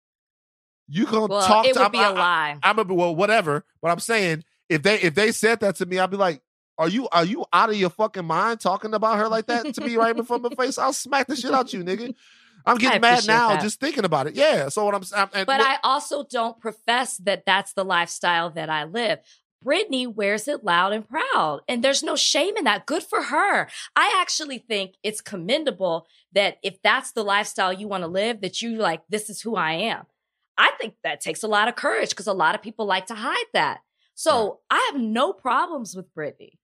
You gonna Well, talk it to? would I'm, be a I- lie. I'm gonna be well, whatever. But I'm saying if they if they said that to me, I'd be like, "Are you are you out of your fucking mind talking about her like that to me right in front of my face? I'll smack the shit out you, nigga." I'm getting mad now that. just thinking about it. Yeah. So what I'm saying, and But look- I also don't profess that that's the lifestyle that I live. Brittany wears it loud and proud, and there's no shame in that. Good for her. I actually think it's commendable that if that's the lifestyle you want to live, that you like, this is who I am. I think that takes a lot of courage because a lot of people like to hide that. So I have no problems with Brittany.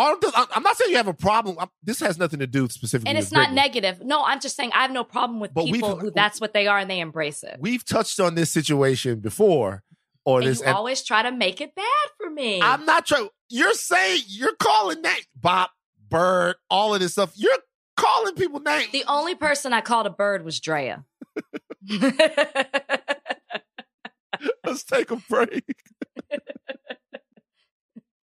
All this, I'm not saying you have a problem. I'm, this has nothing to do with specifically. And it's not negative. No, I'm just saying I have no problem with But people who that's what they are and they embrace it. We've touched on this situation before, or and this. you and always try to make it bad for me. I'm not trying. You're saying you're calling that Bob Bird, all of this stuff. You're calling people names. The only person I called a bird was Drea. Let's take a break.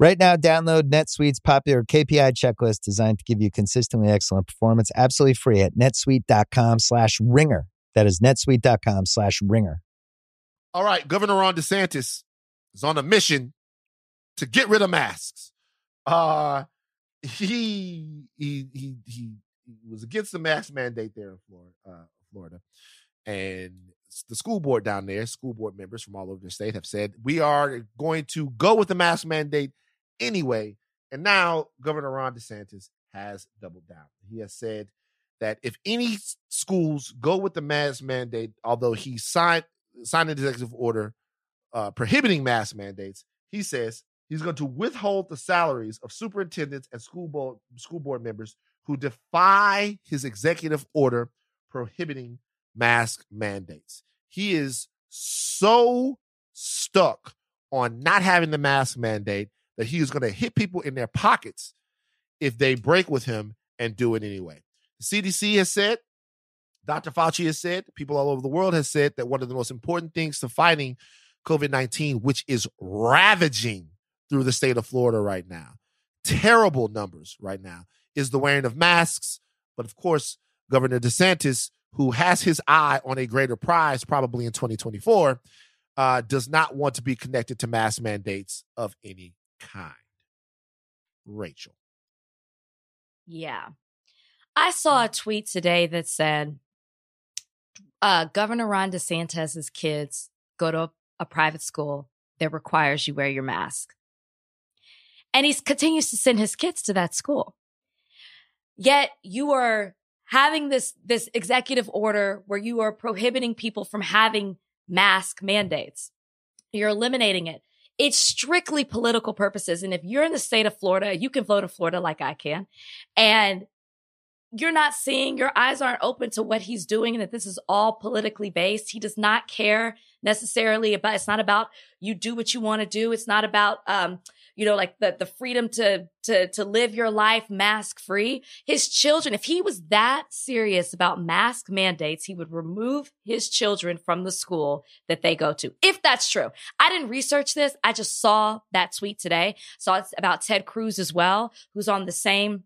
Right now, download NetSuite's popular KPI checklist designed to give you consistently excellent performance absolutely free at netsuite.com slash ringer. That is netsuite.com slash ringer. All right, Governor Ron DeSantis is on a mission to get rid of masks. Uh he he he he, was against the mask mandate there in Florida, uh, Florida, and the school board down there, school board members from all over the state have said we are going to go with the mask mandate anyway. And now Governor Ron DeSantis has doubled down. He has said that if any schools go with the mask mandate, although he signed signed an executive order uh, prohibiting mask mandates, he says he's going to withhold the salaries of superintendents and school board school board members who defy his executive order prohibiting mask mandates. He is so stuck on not having the mask mandate that he is going to hit people in their pockets if they break with him and do it anyway. The CDC has said, Dr. Fauci has said, people all over the world has said that one of the most important things to fighting COVID 19, which is ravaging through the state of Florida right now, terrible numbers right now, is the wearing of masks. But of course, Governor DeSantis, who has his eye on a greater prize probably in 2024, uh, does not want to be connected to mask mandates of any kind. Rachel. Yeah. I saw a tweet today that said uh, Governor Ron DeSantis' kids go to a private school that requires you wear your mask. And he continues to send his kids to that school. Yet you are having this, this executive order where you are prohibiting people from having mask mandates. You're eliminating it. It's strictly political purposes. And if you're in the state of Florida, you can vote in Florida like I can. And you're not seeing, your eyes aren't open to what he's doing and that this is all politically based. He does not care necessarily about, it's not about you do what you want to do. It's not about, um, you know, like the, the freedom to, to, to live your life mask free. His children, if he was that serious about mask mandates, he would remove his children from the school that they go to. If that's true. I didn't research this. I just saw that tweet today. Saw it's about Ted Cruz as well, who's on the same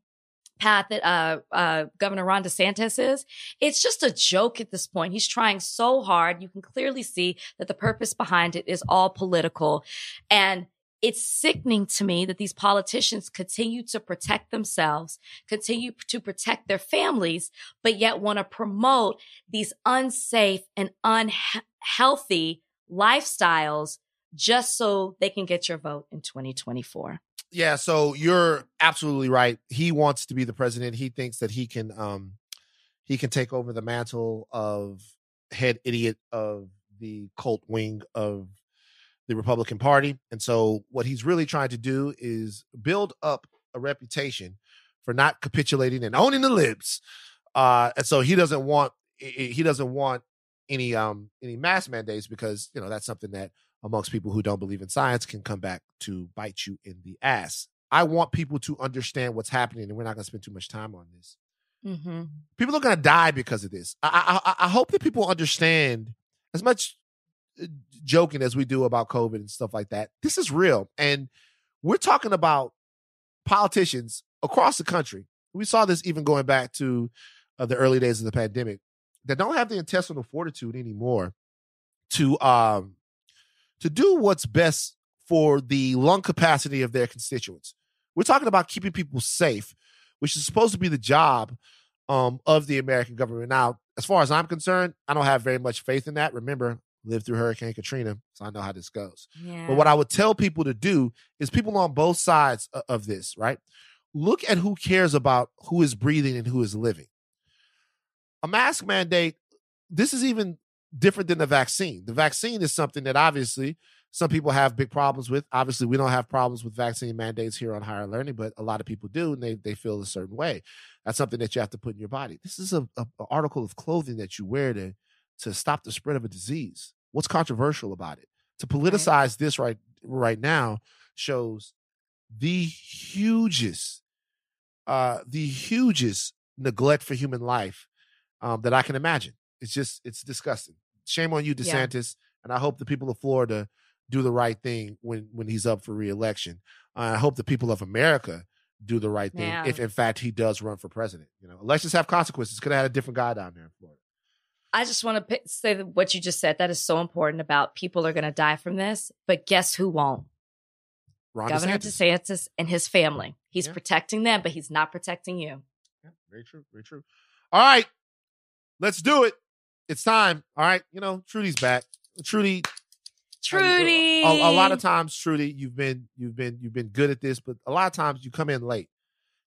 path that uh, uh, Governor Ron DeSantis is. It's just a joke at this point. He's trying so hard. You can clearly see that the purpose behind it is all political. And it's sickening to me that these politicians continue to protect themselves, continue to protect their families, but yet want to promote these unsafe and unhealthy lifestyles just so they can get your vote in 2024 yeah, so you're absolutely right. He wants to be the president. He thinks that he can um he can take over the mantle of head idiot of the cult wing of the Republican Party. And so what he's really trying to do is build up a reputation for not capitulating and owning the libs. Uh and so he doesn't want he doesn't want any um any mass mandates because you know that's something that amongst people who don't believe in science can come back to bite you in the ass. I want people to understand what's happening, and we're not going to spend too much time on this. Mm-hmm. People are going to die because of this. I, I, I hope that people understand as much joking as we do about COVID and stuff like that. This is real, and we're talking about politicians across the country. We saw this even going back to uh, the early days of the pandemic that don't have the intestinal fortitude anymore to um to do what's best for the lung capacity of their constituents. We're talking about keeping people safe, which is supposed to be the job um, of the American government. Now, as far as I'm concerned, I don't have very much faith in that. Remember, lived through Hurricane Katrina, so I know how this goes. Yeah. But what I would tell people to do is people on both sides of this, right? Look at who cares about who is breathing and who is living. A mask mandate, this is even different than the vaccine. The vaccine is something that obviously some people have big problems with. Obviously, we don't have problems with vaccine mandates here on higher learning, but a lot of people do, and they they feel a certain way. That's something that you have to put in your body. This is a, a, a article of clothing that you wear to to stop the spread of a disease. What's controversial about it? To politicize this right right now shows the hugest, uh, the hugest neglect for human life um, that I can imagine. It's just it's disgusting. Shame on you, Yeah. DeSantis, and I hope the people of Florida do the right thing when when he's up for reelection. Uh, I hope the people of America do the right thing if in fact he does run for president. You know, elections have consequences. Could have had a different guy down there in Florida. I just want to say that what you just said. That is so important about people are going to die from this, but guess who won't? Ron Governor DeSantis. DeSantis. and his family. He's Yeah. protecting them, but he's not protecting you. Yeah, very true. Very true. All right, let's do it. It's time. All right, you know Trudy's back. Trudy, Trudy. A, a lot of times, Trudy, you've been you've been you've been good at this, but a lot of times you come in late,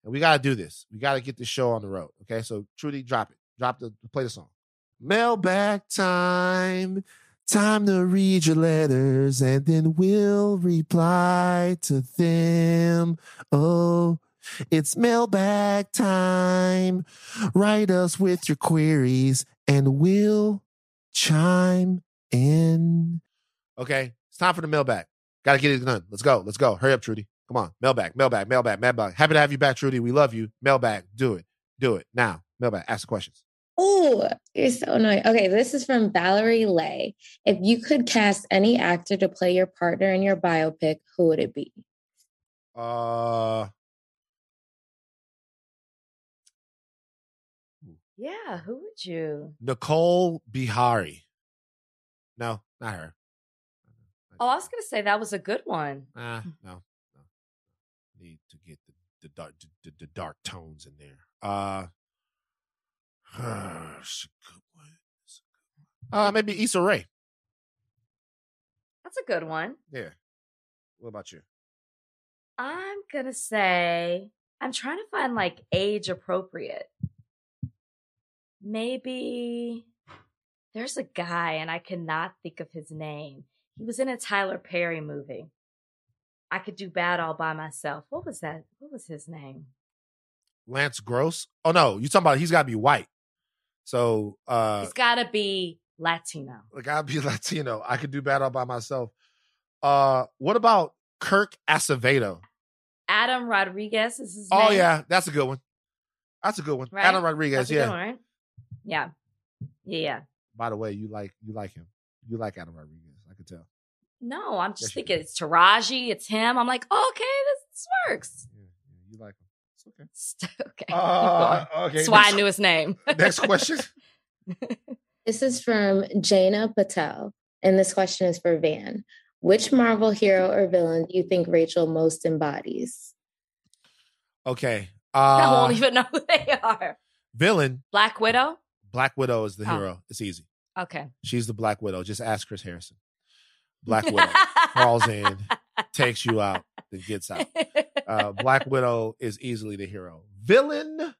and we got to do this. We got to get this show on the road. Okay, so Trudy, drop it. Drop the play the song. Mailbag time. Time to read your letters, and then we'll reply to them. Oh. It's mailbag time. Write us with your queries and we'll chime in. Okay, it's time for the mailbag. Got to get it done. Let's go. Let's go. Hurry up, Trudy. Come on. Mailbag, mailbag, mailbag, mailbag. Happy to have you back, Trudy. We love you. Mailbag. Do it. Do it now. Mailbag. Ask the questions. Oh, you're so annoying. Okay, this is from Valerie Lay. If you could cast any actor to play your partner in your biopic, who would it be? Uh, Yeah, who would you? Nicole Beharie. No, not her. Oh, I was going to say that was a good one. Ah, no, no. Need to get the the dark the, the dark tones in there. Uh, it's a good one. It's a good one. Uh, maybe Issa Rae. That's a good one. Yeah. What about you? I'm going to say, I'm trying to find like age appropriate. Maybe there's a guy, and I cannot think of his name. He was in a Tyler Perry movie. I could do bad all by myself. What was that? What was his name? Lance Gross. Oh no, you talking about he's got to be white. So uh, He's got to be Latino. like I'd be Latino. I could do bad all by myself. Uh, what about Kirk Acevedo? Adam Rodriguez is his Oh name. yeah, that's a good one. That's a good one. Right? Adam Rodriguez. Yeah. one, right? Yeah. Yeah, yeah. By the way, you like you like him. You like Adam Rodriguez. I could tell. No, I'm just Yes, thinking it's Taraji, it's him. I'm like, oh, okay, this, this works. Yeah, yeah, you like him. It's okay. Okay. Uh, okay. That's why I knew his name. Next question. This is from Jaina Patel, and this question is for Van. Which Marvel hero or villain do you think Rachel most embodies? Okay. I Uh, won't even know who they are. villain. Black Widow? Black Widow is the Oh. hero. It's easy. Okay. She's the Black Widow. Just ask Chris Harrison. Black Widow crawls in, takes you out, then gets out. Uh, Black Widow is easily the hero. Villain.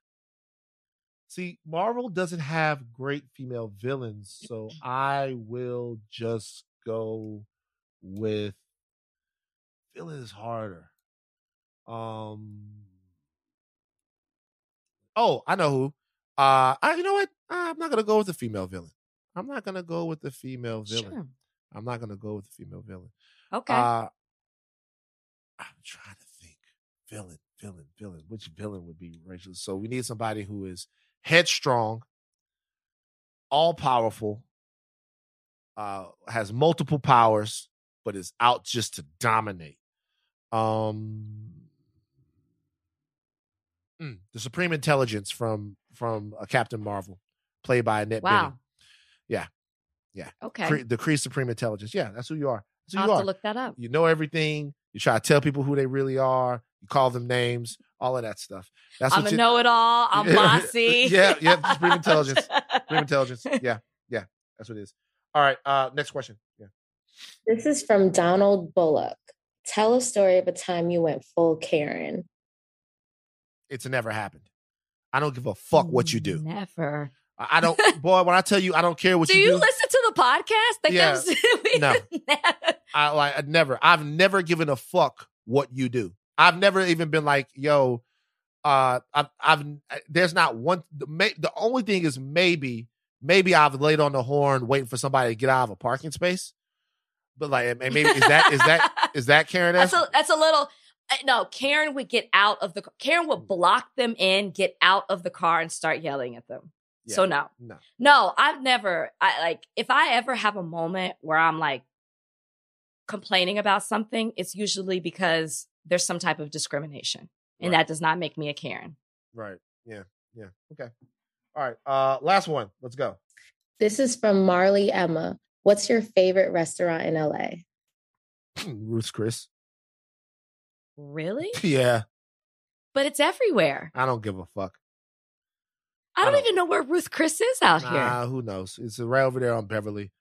See, Marvel doesn't have great female villains, so I will just go with villain is harder. Um. Oh, I know who. Uh, I you know what? I'm not gonna go with the female villain. I'm not gonna go with the female villain. Sure. I'm not gonna go with the female villain. Okay. Uh, I'm trying to think. Villain, villain, villain. Which villain would be Rachel? So we need somebody who is headstrong, all powerful, uh, has multiple powers, but is out just to dominate. Um, mm, the Supreme Intelligence from from uh, Captain Marvel, played by Annette wow. Yeah, yeah. Okay. Kree- the Kree Supreme Intelligence. Yeah, that's who you are. That's who I'll you have are. to look that up. You know everything. You try to tell people who they really are. You call them names. All of that stuff. That's I'm what a you know it all. I'm Yeah. bossy. Yeah, yeah, Supreme Intelligence. Supreme Intelligence. Yeah, yeah. That's what it is. All right. Uh, next question. Yeah. This is from Donald Bullock. Tell a story of a time you went full Karen. It's never happened. I don't give a fuck what you do. Never. I don't, boy. When I tell you, I don't care what you Do you you do. listen to the podcast? Like Yeah. that was- No. never- I like I never. I've never given a fuck what you do. I've never even been like, yo, uh, I've, I've there's not one. The, may, the only thing is maybe, maybe I've laid on the horn waiting for somebody to get out of a parking space. But like, and maybe is that is that is that Karen? That's a that's a little. uh, No, Karen would get out of the. Karen would block them in, get out of the car, and start yelling at them. So no, no. no, I've never. I like if I ever have a moment where I'm like complaining about something, it's usually because there's some type of discrimination, and Right. that does not make me a Karen. Right. Yeah. Yeah. Okay. All right. Uh, last one. Let's go. This is from Marley Emma. What's your favorite restaurant in LA? Ruth's Chris. Really? Yeah. But it's everywhere. I don't give a fuck. I don't, I don't- even know where Ruth Chris is out here. Who knows? It's right over there on Beverly.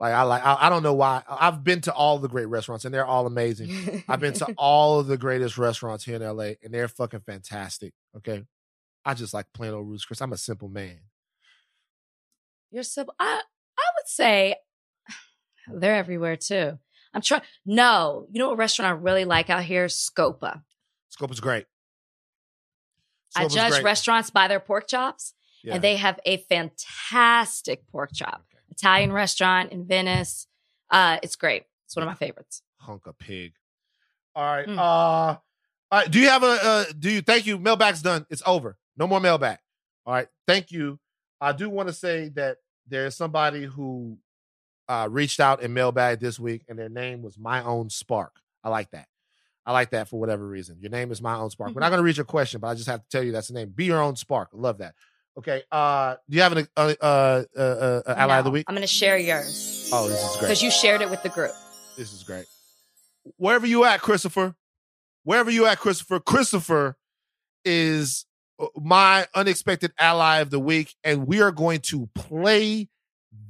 Like I like. I, I don't know why. I've been to all the great restaurants and they're all amazing. I've been to all of the greatest restaurants here in LA and they're fucking fantastic. Okay. I just like plain old Ruth's Chris. I'm a simple man. You're so I I would say they're everywhere too. I'm trying. No, you know what restaurant I really like out here? Scopa. Scopa's great. I judge great. restaurants by their pork chops, Yeah. and they have a fantastic pork chop. Italian restaurant in Venice. Uh, it's great. It's one of my favorites. hunk of pig. All right. Mm. Uh, all right. Do you have a? Uh, do you? Thank you. Mailbag's done. It's over. No more mailbag. All right. Thank you. I do want to say that there's somebody who uh, reached out in mailbag this week, and their name was my own spark. I like that. I like that for whatever reason. Your name is my own spark. We're not going to read your question, but I just have to tell you that's the name. Be your own spark. Love that. Okay. Uh, do you have an uh, uh, uh, uh, ally of the week? I'm going to share yours Oh, this is great. because you shared it with the group. This is great. Wherever you at, Christopher, wherever you at, Christopher, Christopher is uh, my unexpected ally of the week, and we are going to play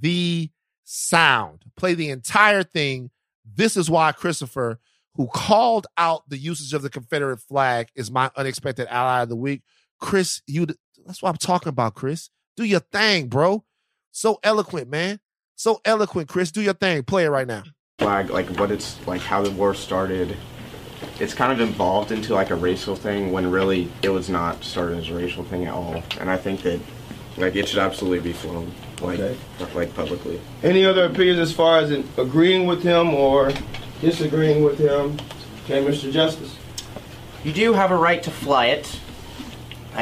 the sound, play the entire thing. This is why Christopher, who called out the usage of the Confederate flag, is my unexpected ally of the week. Chris, you that's what I'm talking about, Chris. Do your thing, bro. So eloquent, man. So eloquent, Chris. Do your thing. Play it right now. flag, like what it's like, how the war started. It's kind of evolved into like a racial thing when really it was not started as a racial thing at all. And I think that like it should absolutely be flown, like Okay. like publicly. Any other opinions as far as agreeing with him or disagreeing with him? Okay, Mr. Justice. You do have a right to fly it.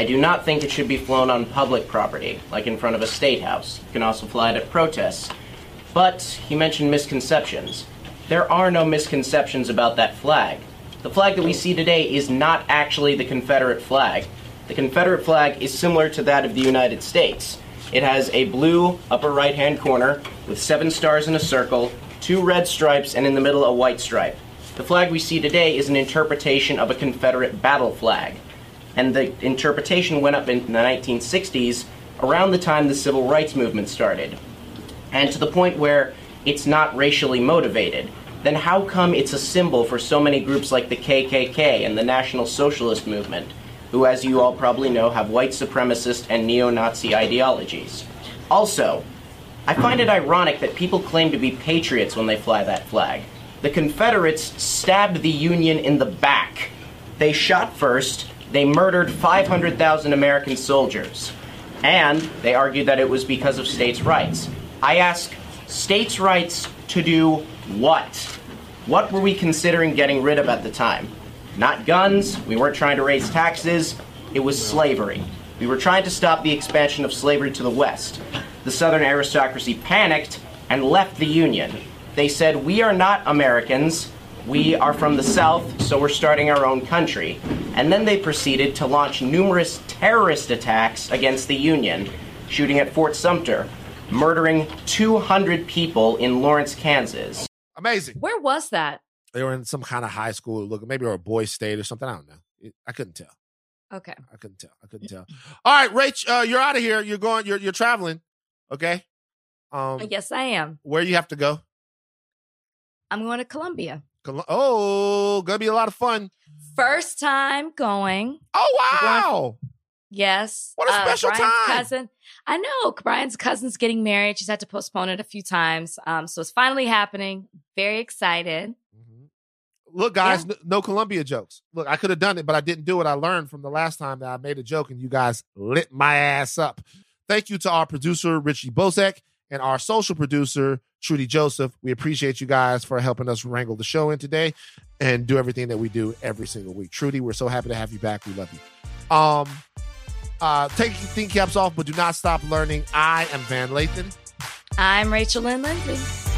I do not think it should be flown on public property, like in front of a state house. You can also fly it at protests. But he mentioned misconceptions. There are no misconceptions about that flag. The flag that we see today is not actually the Confederate flag. The Confederate flag is similar to that of the United States. It has a blue upper right hand corner with seven stars in a circle, two red stripes, and in the middle a white stripe. The flag we see today is an interpretation of a Confederate battle flag. And the interpretation went up in the 1960s around the time the civil rights movement started. And to the point where it's not racially motivated. Then how come it's a symbol for so many groups like the KKK and the National Socialist Movement, who, as you all probably know, have white supremacist and neo Nazi ideologies? Also, I find it ironic that people claim to be patriots when they fly that flag. The Confederates stabbed the Union in the back. They shot first, they murdered 500,000 American soldiers. And they argued that it was because of states' rights. I ask, states' rights to do what? What were we considering getting rid of at the time? Not guns, we weren't trying to raise taxes, it was slavery. We were trying to stop the expansion of slavery to the West. The Southern aristocracy panicked and left the Union. They said, We are not Americans, we are from the South, so we're starting our own country. And then they proceeded to launch numerous terrorist attacks against the Union, shooting at Fort Sumter, murdering 200 people in Lawrence, Kansas. Amazing. Where was that? They were in some kind of high school, look, maybe or a boys' state or something. I don't know. I couldn't tell. Okay. I couldn't tell. I couldn't tell. All right, Rach, uh, you're out of here. You're going. You're you're traveling. Okay. Um, yes, I am. where you have to go? I'm going to Colombia. Oh, gonna be a lot of fun. First time going. Oh wow! Yes. What a Uh, special Brian's time. Cousin. I know Brian's cousin's getting married. She's had to postpone it a few times. Um, so it's finally happening. Very excited. Look, guys, n- no Colombia jokes. Look, I could have done it, but I didn't do it. I learned from the last time that I made a joke and you guys lit my ass up. Thank you to our producer, Richie Bozek, and our social producer, Trudy Joseph. We appreciate you guys for helping us wrangle the show in today and do everything that we do every single week. Trudy, we're so happy to have you back. We love you. Um, uh, take your thinking caps off, but do not stop learning. I am Van Lathan. I'm Rachel Lynn Lindsay.